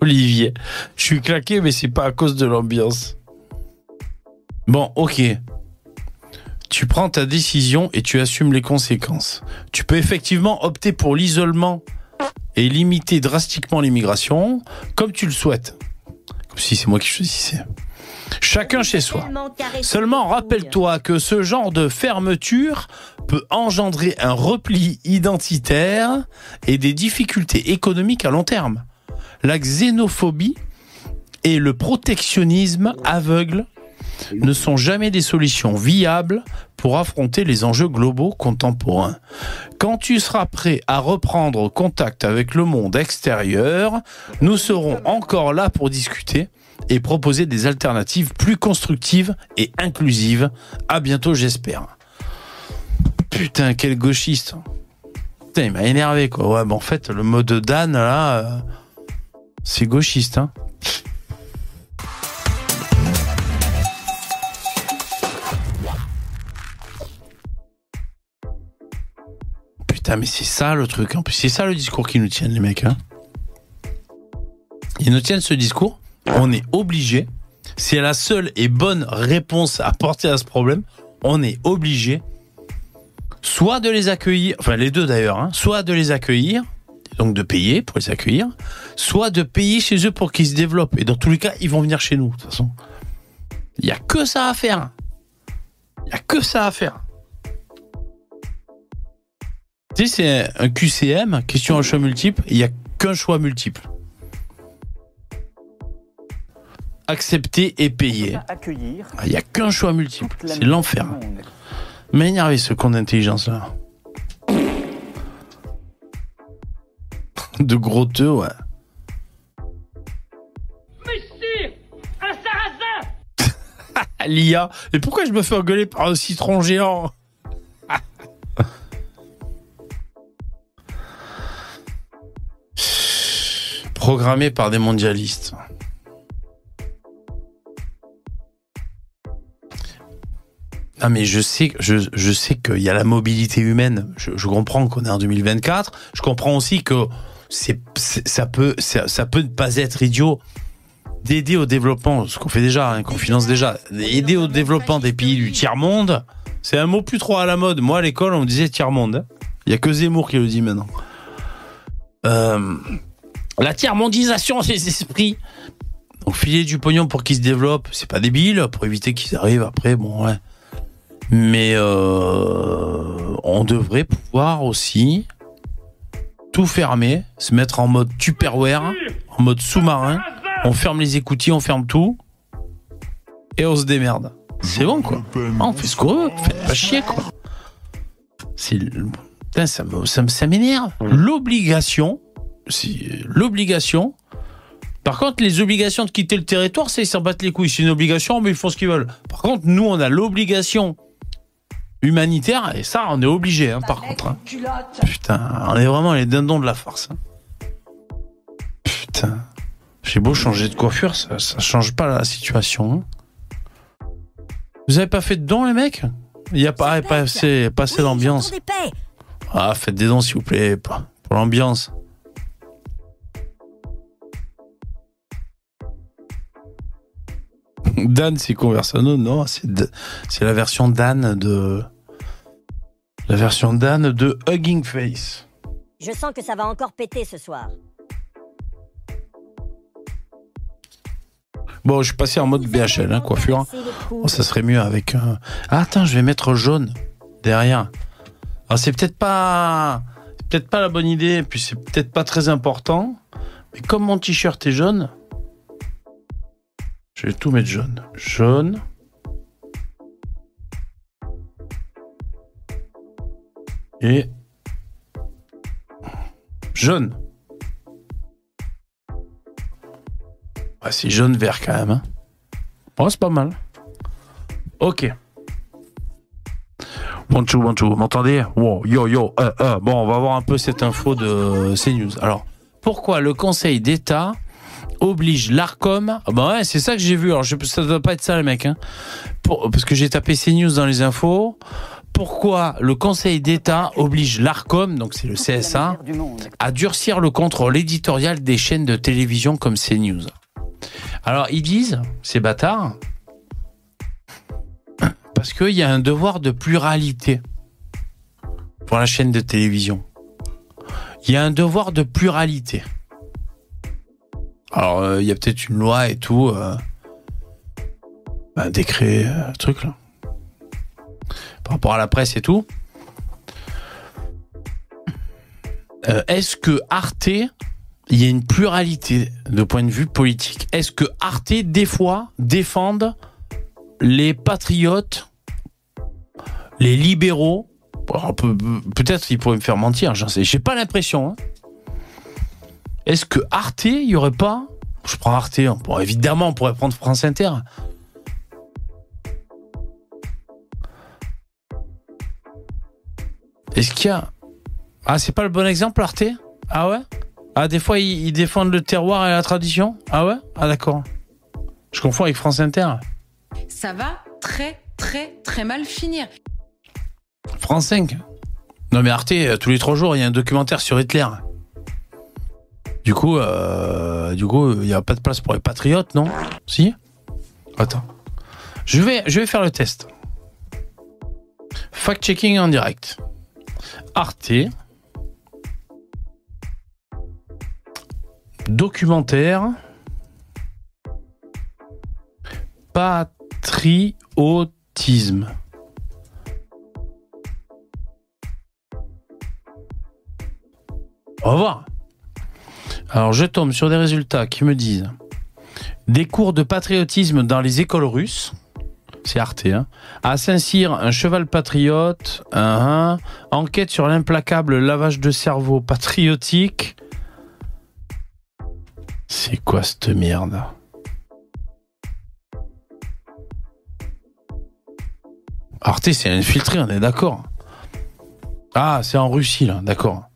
Olivier, je suis claqué, mais c'est pas à cause de l'ambiance. Bon, ok. Tu prends ta décision et tu assumes les conséquences. Tu peux effectivement opter pour l'isolement et limiter drastiquement l'immigration, comme tu le souhaites. Comme si c'est moi qui choisissais. Chacun chez soi. Seulement, rappelle-toi que ce genre de fermeture peut engendrer un repli identitaire et des difficultés économiques à long terme. La xénophobie et le protectionnisme aveugle ne sont jamais des solutions viables pour affronter les enjeux globaux contemporains. Quand tu seras prêt à reprendre contact avec le monde extérieur, nous serons encore là pour discuter et proposer des alternatives plus constructives et inclusives. À bientôt, j'espère. Putain, quel gauchiste. Putain, il m'a énervé, quoi. Ouais, mais en fait, le mode Dan, là, euh, c'est gauchiste, hein. Putain, mais c'est ça le truc. En plus, c'est ça le discours qu'ils nous tiennent, les mecs. Hein. Ils nous tiennent ce discours. On est obligé. C'est la seule et bonne réponse à apporter à ce problème. On est obligé, soit de les accueillir, enfin les deux d'ailleurs, hein, soit de les accueillir, donc de payer pour les accueillir, soit de payer chez eux pour qu'ils se développent. Et dans tous les cas, ils vont venir chez nous, de toute façon. Il n'y a que ça à faire. Il n'y a que ça à faire. Tu sais, c'est un QCM, question à choix multiple, il n'y a qu'un choix multiple. Accepter et payer.
accueillir
Ah, Il n'y a qu'un choix multiple. C'est l'enfer. Mais énervé ce con d'intelligence là. De gros teux, ouais. L'IA. Et pourquoi je me fais engueuler par un citron géant? Programmé par des mondialistes. Non mais je sais, je, je sais qu'il y a la mobilité humaine. Je, je comprends qu'on est en 2024. Je comprends aussi que c'est, ça peut, ça, ça peut ne pas être idiot d'aider au développement, ce qu'on fait déjà, hein, qu'on finance déjà, aider au développement des pays du tiers monde. C'est un mot plus trop à la mode. Moi à l'école on me disait tiers monde. hein. Il y a que Zemmour qui le dit maintenant. Euh, la tiers mondisation des esprits. Donc filer du pognon pour qu'ils se développent, c'est pas débile, pour éviter qu'ils arrivent après, bon ouais. Mais euh, on devrait pouvoir aussi tout fermer, se mettre en mode Tupperware, en mode sous-marin. On ferme les écoutilles, on ferme tout. Et on se démerde. C'est bon, quoi. Ah, on fait ce qu'on veut. Faites pas chier, quoi. Putain, ça m'énerve. L'obligation. C'est L'obligation. Par contre, les obligations de quitter le territoire, c'est ils s'en battent les couilles. C'est une obligation, mais ils font ce qu'ils veulent. Par contre, nous, on a l'obligation humanitaire, et ça, on est obligé, hein, par contre. hein. Putain, on est vraiment les dindons de la farce. hein. Putain. J'ai beau changer de coiffure, ça, ça change pas la situation. hein. Vous avez pas fait de dons, les mecs? Il y a pas, pas assez, pas assez d'ambiance. Ah, faites des dons, s'il vous plaît, pour l'ambiance. Dan, c'est Conversano, non, c'est la version Dan de la version Dan de Hugging Face.
Je sens que ça va encore péter ce soir.
Bon, je suis passé en mode BHL, hein, coiffure. Oh, ça serait mieux avec un. Ah, attends, je vais mettre jaune derrière. Alors c'est peut-être pas, c'est peut-être pas la bonne idée, puis c'est peut-être pas très important. Mais comme mon t-shirt est jaune, je vais tout mettre jaune. Jaune. Et jaune. Ah, c'est jaune vert quand même. Hein. Oh, c'est pas mal. Ok. Two. Vous m'entendez? Wow, yo, yo, euh, euh. Bon, on va voir un peu cette info de CNews. Alors, pourquoi le Conseil d'État oblige l'ARCOM ah Bah ouais, c'est ça que j'ai vu. Alors, je, ça doit pas être ça, les mecs. Hein. Pour, parce que j'ai tapé CNews dans les infos. Pourquoi le Conseil d'État oblige l'ARCOM, donc c'est le CSA, à durcir le contrôle éditorial des chaînes de télévision comme CNews? Alors, ils disent, ces bâtards, parce qu'il y a un devoir de pluralité pour la chaîne de télévision. Il y a un devoir de pluralité. Alors, euh, il y a peut-être une loi et tout, euh, un décret, euh, truc là, par rapport à la presse et tout. Euh, Est-ce que Arte, il y a une pluralité de point de vue politique Est-ce que Arte, des fois, défendent les patriotes, les libéraux, peut-être ils pourraient me faire mentir, j'en sais, j'ai pas l'impression. hein. Est-ce que Arte, il y aurait pas Je prends Arte. Bon, évidemment, on pourrait prendre France Inter. Est-ce qu'il y a. Ah, c'est pas le bon exemple, Arte? Ah ouais? Ah, des fois, ils, ils défendent le terroir et la tradition? Ah ouais? Ah, d'accord. Je confonds avec France Inter.
ça va très très très mal finir.
France 5. Non, mais Arte, tous les trois jours, il y a un documentaire sur Hitler. Du coup, euh, du coup, il n'y a pas de place pour les patriotes, non? Si? Attends. Je vais, je vais faire le test. Fact-checking en direct. Arte. Documentaire. Patriotisme. On va voir. Alors, je tombe sur des résultats qui me disent des cours de patriotisme dans les écoles russes. C'est Arte. Hein. À Saint-Cyr, un cheval patriote. un, un. Enquête sur l'implacable lavage de cerveau patriotique. C'est quoi cette merde? Arte, c'est infiltré, on est d'accord. Ah, c'est en Russie, là, d'accord.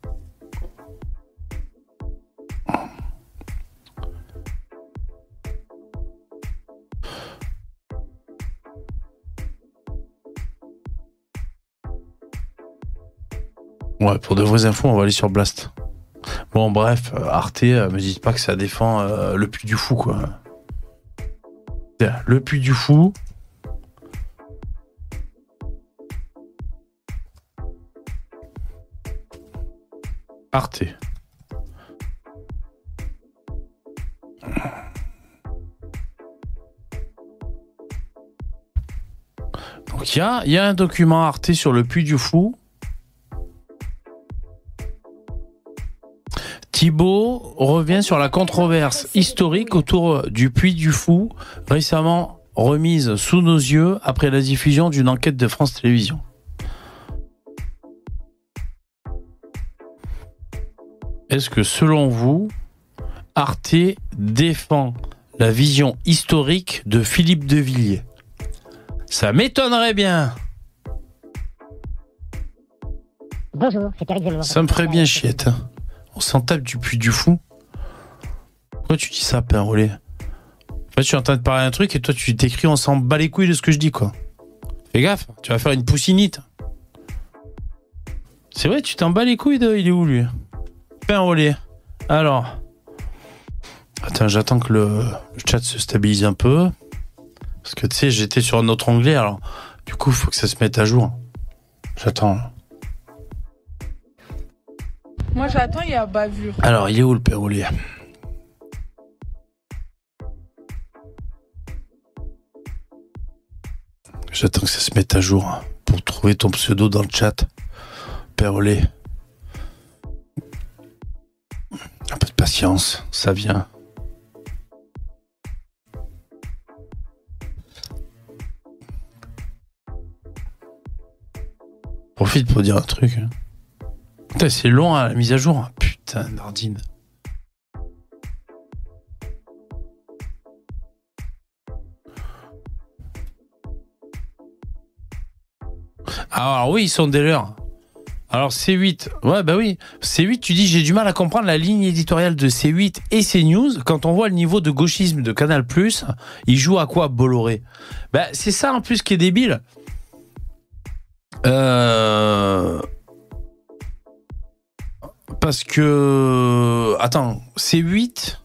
Ouais, pour de vraies infos, on va aller sur Blast. Bon, bref, euh, Arte, euh, me dites pas que ça défend euh, le puits du fou, quoi. Le puits du fou. Arte. Donc il y a, y a un document Arte sur le puits du fou. Thibault revient sur la controverse historique autour du Puy du Fou, récemment remise sous nos yeux après la diffusion d'une enquête de France Télévisions. Est-ce que selon vous, Arte défend la vision historique de Philippe de Villiers? Ça m'étonnerait bien.
Bonjour, c'est Eric.
Ça me ferait bien chiette. hein. On s'en tape du puits du fou. Pourquoi tu dis ça, Père Rollet En je suis en train de parler d'un truc et toi, tu t'écris, on s'en bat les couilles de ce que je dis, quoi. Fais gaffe, tu vas faire une poussinite. C'est vrai, tu t'en bats les couilles de. Il est où, lui? Père Rollet. Alors. Attends, j'attends que le, le chat se stabilise un peu. Parce que, tu sais, j'étais sur un autre onglet, alors. Du coup, il faut que ça se mette à jour. J'attends.
Moi j'attends, il y a bavure.
Alors, il est où le père Ollier J'attends que ça se mette à jour hein, pour trouver ton pseudo dans le chat. Père Olé. Un peu de patience, ça vient. Profite pour dire un truc. Putain, c'est long hein, la mise à jour. Putain, Nardine. Alors oui, ils sont des leurs. Alors C8, ouais bah oui, C8 tu dis j'ai du mal à comprendre la ligne éditoriale de C8 et CNews quand on voit le niveau de gauchisme de Canal+, ils jouent à quoi Bolloré? Bah c'est ça en plus qui est débile. Euh parce que attends, C8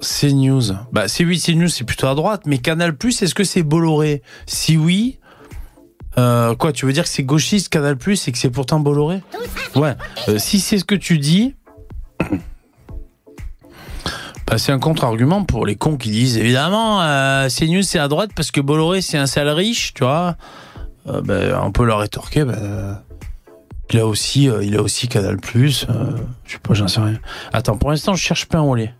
CNews. Bah C8 CNews c'est plutôt à droite, mais Canal+, est-ce que c'est Bolloré? Si oui, euh, quoi, tu veux dire que c'est gauchiste Canal Plus et que c'est pourtant Bolloré? Ouais. Euh, si c'est ce que tu dis, bah, c'est un contre-argument pour les cons qui disent évidemment euh, CNews c'est à droite parce que Bolloré c'est un sale riche, tu vois. Euh, bah, on peut leur rétorquer. Bah, il a aussi, euh, il a aussi Canal Plus. euh, je sais pas, j'en sais rien. Attends, pour l'instant, je cherche pas un relais.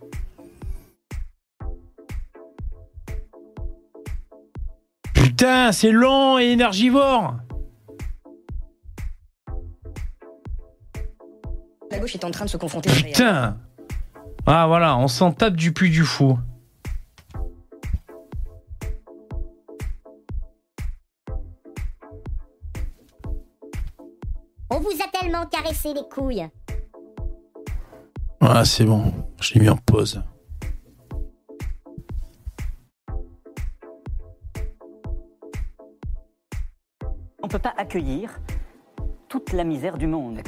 Putain, c'est long et énergivore.
La gauche est en train de se confronter au.
Putain. Ah voilà, on s'en tape du puits du fou.
On vous a tellement caressé les couilles.
Voilà, c'est bon. Je l'ai mis en pause.
On ne peut pas accueillir toute la misère du monde.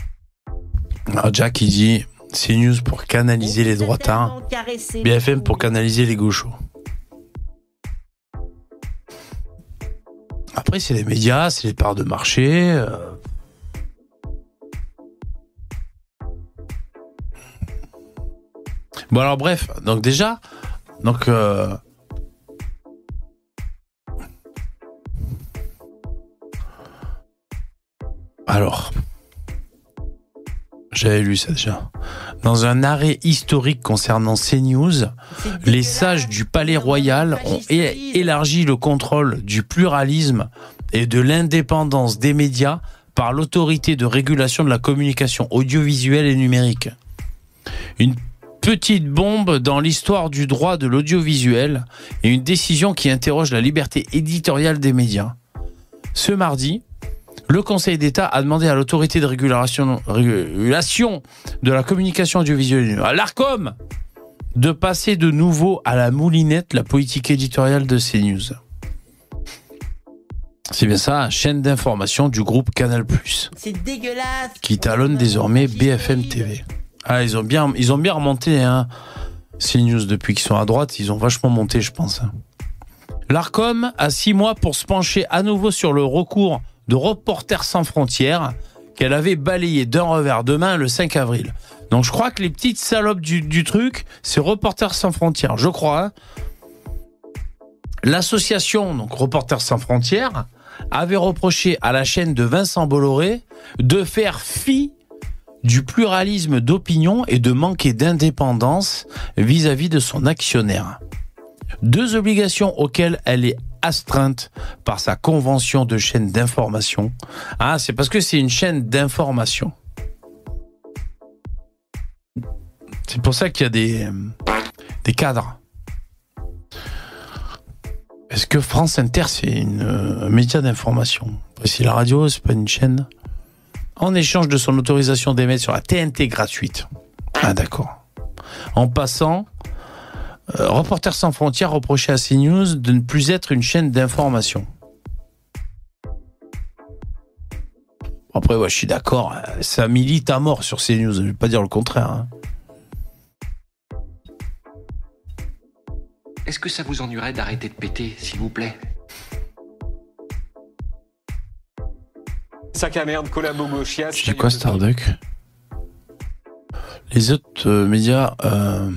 Alors Jack, il dit c'est news pour canaliser les droitards, BFM pour canaliser les gauchos. Après, c'est les médias, c'est les parts de marché. euh. Bon alors bref, donc déjà, donc euh, alors, j'avais lu ça déjà. Dans un arrêt historique concernant CNews, les sages du Palais Royal ont élargi le contrôle du pluralisme et de l'indépendance des médias par l'autorité de régulation de la communication audiovisuelle et numérique. Une petite bombe dans l'histoire du droit de l'audiovisuel et une décision qui interroge la liberté éditoriale des médias. Ce mardi, le Conseil d'État a demandé à l'autorité de régulation, régulation de la communication audiovisuelle, à l'ARCOM, de passer de nouveau à la moulinette la politique éditoriale de CNews. C'est bien ça, chaîne d'information du groupe Canal+,
C'est dégueulasse.
qui talonne désormais BFM TV. Ah, ils ont bien, ils ont bien remonté, hein, CNews depuis qu'ils sont à droite, ils ont vachement monté, je pense. hein. L'ARCOM a six mois pour se pencher à nouveau sur le recours de Reporters sans frontières qu'elle avait balayé d'un revers de main le 5 avril. Donc je crois que les petites salopes du, truc, c'est Reporters sans frontières, je crois. hein. L'association, donc Reporters sans frontières, avait reproché à la chaîne de Vincent Bolloré de faire fi du pluralisme d'opinion et de manquer d'indépendance vis-à-vis de son actionnaire. Deux obligations auxquelles elle est astreinte par sa convention de chaîne d'information. Ah, c'est parce que c'est une chaîne d'information. C'est pour ça qu'il y a des, euh, cadres. Est-ce que France Inter, c'est une, euh, un média d'information? Si la radio, c'est pas une chaîne En échange de son autorisation d'émettre sur la TNT gratuite. Ah, d'accord. En passant, euh, Reporters sans frontières reprochait à CNews de ne plus être une chaîne d'information. Après, ouais, je suis d'accord, euh, ça milite à mort sur CNews, je vais pas dire le contraire. hein.
Est-ce que ça vous ennuierait d'arrêter de péter, s'il vous plaît?
Sac à merde, collabo gauchias.
Je dis quoi, Starduck Les autres euh, médias. euh,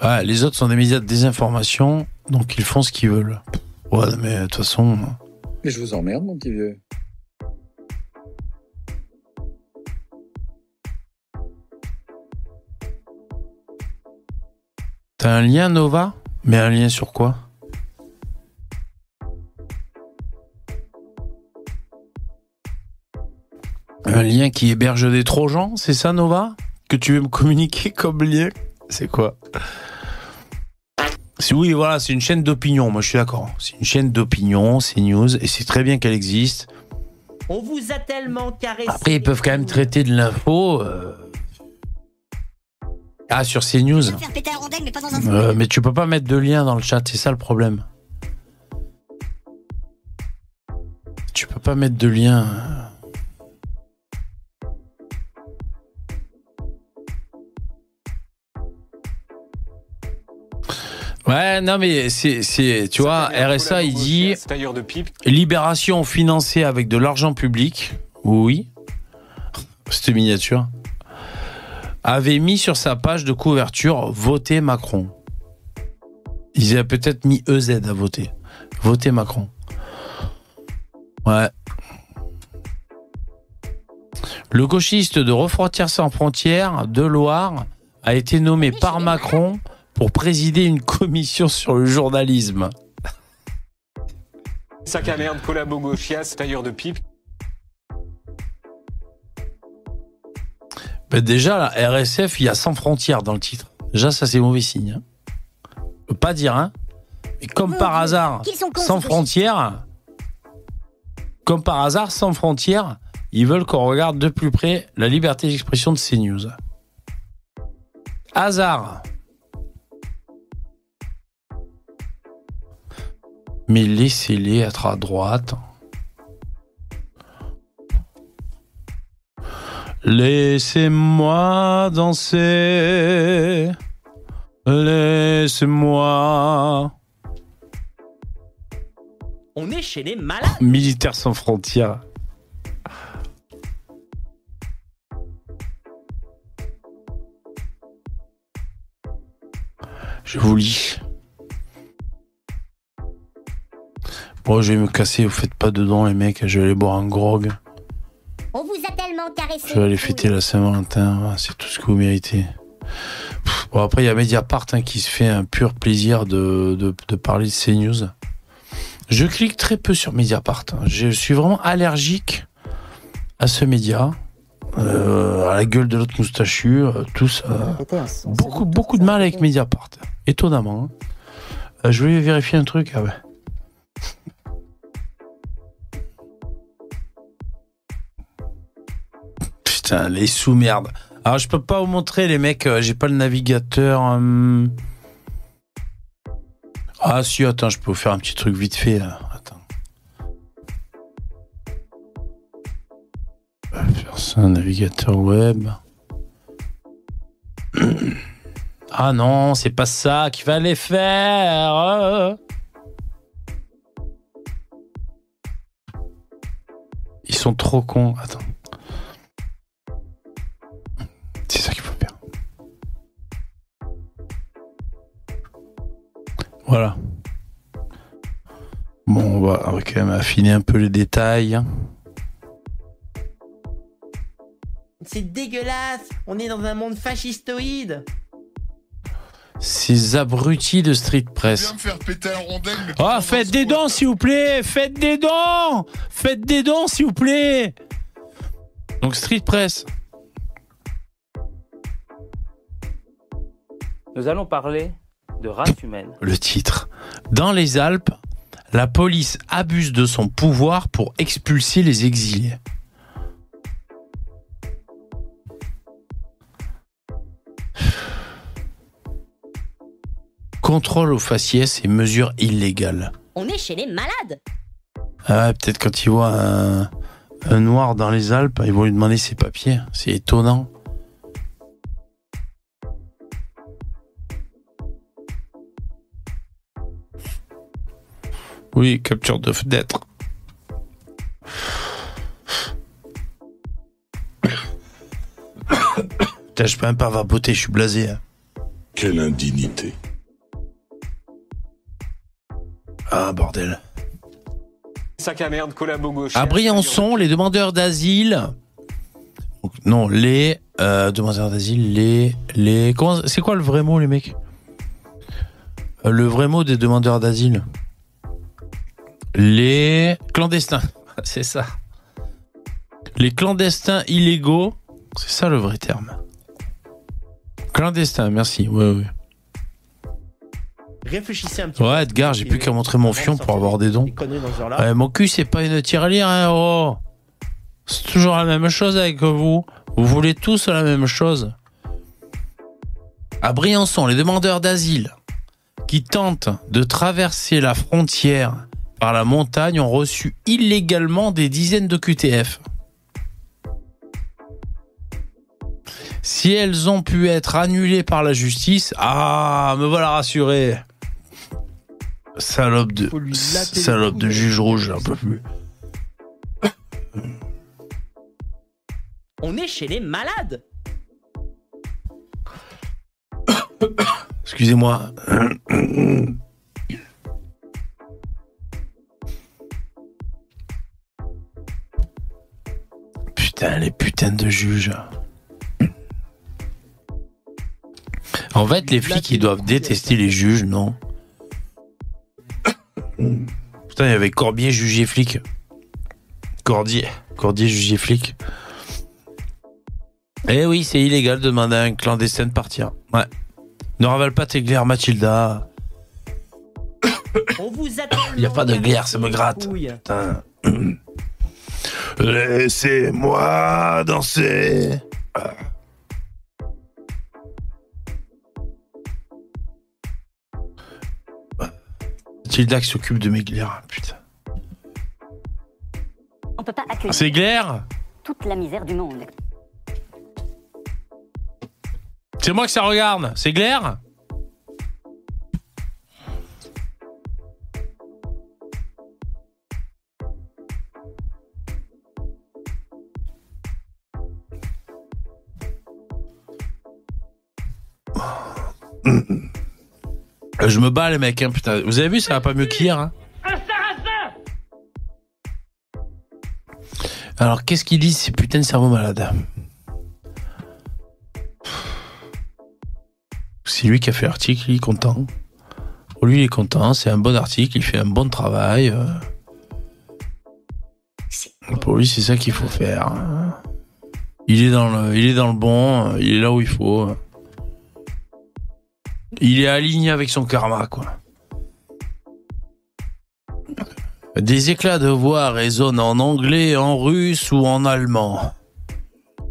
ah, les autres sont des médias de désinformation, donc ils font ce qu'ils veulent. Ouais, mais de toute façon.
Mais je vous emmerde, mon petit vieux.
T'as un lien, Nova? Mais un lien sur quoi? Un lien qui héberge des Trojans, c'est ça, Nova? Que tu veux me communiquer comme lien? C'est quoi? C'est- Oui, voilà, c'est une chaîne d'opinion, moi je suis d'accord. C'est une chaîne d'opinion, c'est news, et c'est très bien qu'elle existe.
On vous a tellement caressé.
Après, ils peuvent quand même traiter de l'info. euh, Ah, sur CNews.
Mais pas dans un
Euh, mais tu peux pas mettre de lien dans le chat, c'est ça le problème. Tu peux pas mettre de lien. Ouais, non mais c'est, c'est, tu vois, RSA il dit
Tailleur de pipe.
libération financée avec de l'argent public. Oui. Cette miniature avait mis sur sa page de couverture voter Macron. Ils avaient peut-être mis EZ à voter. Voter Macron. Ouais. Le gauchiste de Refrontières sans frontières de Loire a été nommé par Macron pour présider une commission sur le journalisme.
Sac à merde, collabo gauchias, tailleur de pipe.
Ben déjà, la RSF, il y a sans frontières dans le titre. Déjà, ça, c'est mauvais signe. Hein. Je peux pas dire, hein. Mais comme
Mon
par
Dieu,
hasard,
cons,
sans frontières, comme par hasard, sans frontières, ils veulent qu'on regarde de plus près la liberté d'expression de CNews. Hasard. Mais laissez-les être à droite. Laissez-moi danser. Laissez-moi.
On est chez les malades.
Militaires sans frontières. Je vous lis. Bon, je vais me casser, vous faites pas dedans les mecs, je vais aller boire un grog.
On vous a tellement caressé.
Je vais aller fêter la Saint-Valentin, voilà, c'est tout ce que vous méritez. Pff, Bon, après, il y a Mediapart hein, qui se fait un pur plaisir de, de, de parler de CNews. Je clique très peu sur Mediapart. hein. Je suis vraiment allergique à ce média, euh, à la gueule de l'autre moustachu, euh, tout ça. Beaucoup, beaucoup de mal avec Mediapart, étonnamment. hein. Euh, je voulais vérifier un truc. Ah ouais. Putain, les sous-merdes. Alors, je peux pas vous montrer, les mecs, euh, j'ai pas le navigateur. hum. Ah, si, attends, je peux vous faire un petit truc vite fait, là. Faire ça, un navigateur web. Ah non, c'est pas ça qu'il fallait faire. euh. Ils sont trop cons. Attends. On va, on va quand même affiner un peu les détails.
C'est dégueulasse. On est dans un monde fascistoïde.
Ces abrutis de street press.
faire péter un rondelle, mais
Ah, faites des dons, s'il vous plaît Faites des dons Faites des dons, s'il vous plaît Donc, street press.
Nous allons parler de race humaine.
Le titre. Dans les Alpes, la police abuse de son pouvoir pour expulser les exilés. Contrôle aux faciès et mesures illégales.
On est chez les malades.
Ah ouais, peut-être quand ils voient un, un noir dans les Alpes, ils vont lui demander ses papiers. C'est étonnant. Oui, capture de fenêtre. Putain, je peux même pas vapoter, je suis blasé. hein.
Quelle indignité.
Ah, bordel.
Sac à merde, collabo gauchias.
À Briançon, les demandeurs d'asile. Donc, Non, les euh, demandeurs d'asile, les les comment c'est quoi le vrai mot les mecs? Euh, Le vrai mot des demandeurs d'asile. Les clandestins, c'est ça. Les clandestins illégaux, c'est ça le vrai terme. Clandestin, merci. Ouais, ouais.
Réfléchissez un petit
Ouais, Edgar, j'ai plus qu'à montrer mon fion pour avoir des dons.
peu.
Ouais, mon cul, c'est pas une tirelire, hein, oh. C'est toujours la même chose avec vous. Vous voulez tous la même chose. À Briançon, les demandeurs d'asile qui tentent de traverser la frontière par la montagne ont reçu illégalement des dizaines de QTF. Si elles ont pu être annulées par la justice, ah, me voilà rassuré. Salope de, salope de juge rouge, un peu plus.
On est chez les malades.
Excusez-moi. Putain, les putains de juges. En fait, les flics, ils doivent détester les juges, non Putain, il y avait Corbier jugé flic. Cordier. Cordier jugé flic. Eh oui, c'est illégal de demander à un clandestin de partir. Ouais. Ne ravale pas tes glaires, Mathilda.
On vous a
Il n'y a pas de glaire, ça me gratte. Putain. Laissez-moi danser. Mathilda qui s'occupe de mes glaires, putain.
On peut pas accueillir
C'est glaire
toute la misère du monde.
C'est moi que ça regarde, c'est glaire Je me bats les mecs, hein, putain. Vous avez vu, ça va pas mieux qu'hier. Hein Alors, qu'est-ce qu'ils disent ces putains de cerveaux malades? C'est lui qui a fait l'article, il est content. Pour lui, il est content, c'est un bon article, il fait un bon travail. euh. Pour lui, c'est ça qu'il faut faire. hein. Il est dans le, il est dans le bon, euh, il est là où il faut. Il est aligné avec son karma, quoi. Des éclats de voix résonnent en anglais, en russe ou en allemand.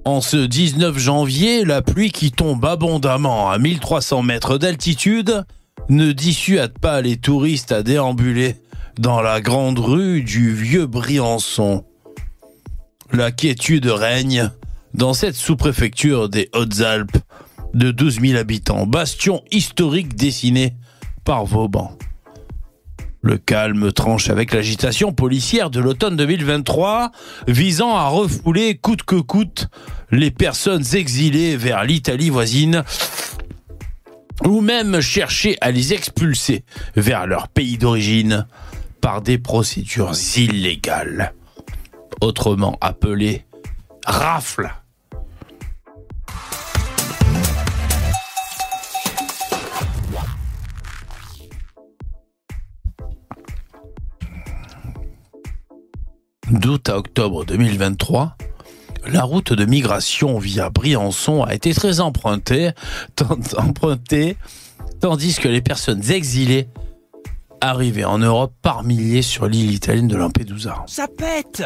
En ce 19 janvier, la pluie qui tombe abondamment à 1300 mètres d'altitude ne dissuade pas les touristes à déambuler dans la grande rue du vieux Briançon. La quiétude règne dans cette sous-préfecture des Hautes-Alpes de 12 000 habitants, bastion historique dessiné par Vauban. Le calme tranche avec l'agitation policière de l'automne 2023 visant à refouler coûte que coûte les personnes exilées vers l'Italie voisine ou même chercher à les expulser vers leur pays d'origine par des procédures illégales, autrement appelées rafles. D'août à octobre 2023, la route de migration via Briançon a été très empruntée, tant- empruntée, tandis que les personnes exilées arrivaient en Europe par milliers sur l'île italienne de Lampedusa.
Ça pète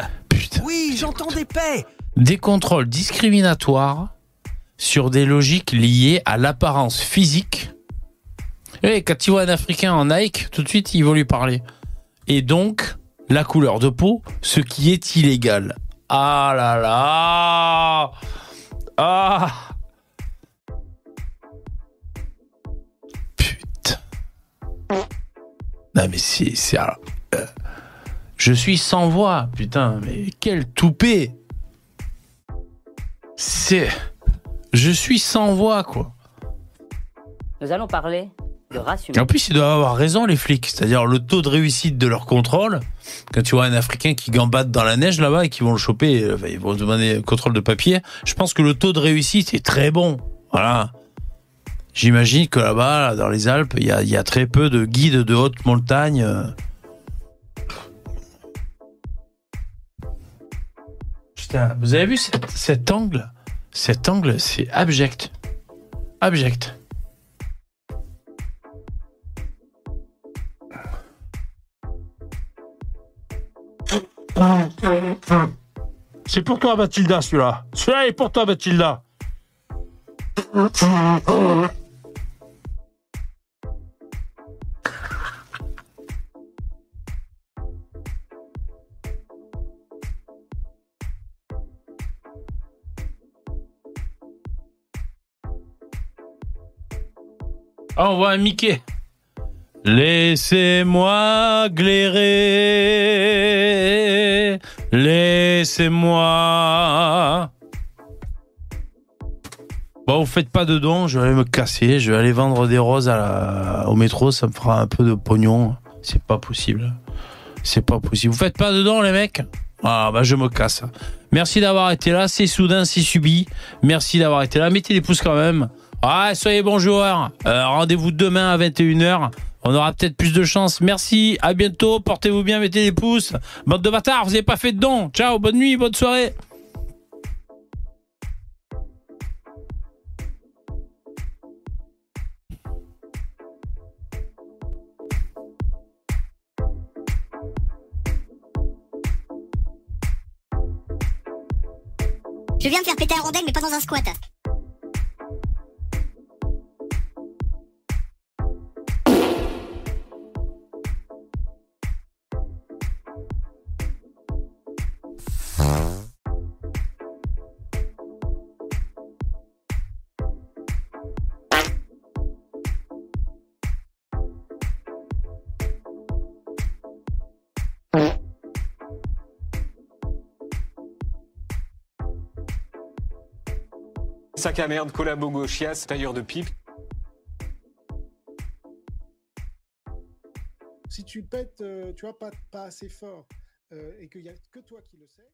Oui, j'entends des paix
Des contrôles discriminatoires sur des logiques liées à l'apparence physique. Et quand il voit un Africain en Nike, tout de suite, il va lui parler. Et donc, la couleur de peau, ce qui est illégal. Ah là là Ah Putain. Non mais c'est... c'est alors, euh, je suis sans voix, putain, mais quel toupet C'est... Je suis sans voix, quoi.
Nous allons parler de.
En plus, ils doivent avoir raison, les flics. C'est-à-dire le taux de réussite de leur contrôle. Quand tu vois un Africain qui gambade dans la neige là-bas et qui vont le choper, euh, ils vont demander contrôle de papier. Je pense que le taux de réussite est très bon. Voilà. J'imagine que là-bas, là, dans les Alpes, il y a, très peu de guides de haute montagne. euh. Putain, vous avez vu cet angle? Cet angle, c'est abject. Abject. C'est pour toi, Mathilda, celui-là. Celui-là est pour toi, Mathilda. Ah, on voit un Mickey. Laissez-moi glairer, laissez-moi. Bon, vous faites pas de dons, je vais aller me casser, je vais aller vendre des roses au métro, ça me fera un peu de pognon. C'est pas possible. C'est pas possible. Vous faites pas de dons, les mecs? Ah, bah je me casse. Merci d'avoir été là, c'est soudain, c'est subi. Merci d'avoir été là, mettez des pouces quand même. Ah, soyez bons joueurs. Euh, Rendez-vous demain à 21h. On aura peut-être plus de chance. Merci, à bientôt, portez-vous bien, mettez des pouces. Bande de bâtards, vous n'avez pas fait de dons. Ciao, bonne nuit, bonne soirée.
Je viens de faire péter un rondel, mais pas dans un squat.
Sac à merde, collabo chiasse, tailleur de pipe.
Si tu pètes, euh, tu vois, pas, assez fort, euh, et qu'il y a que toi qui le sais.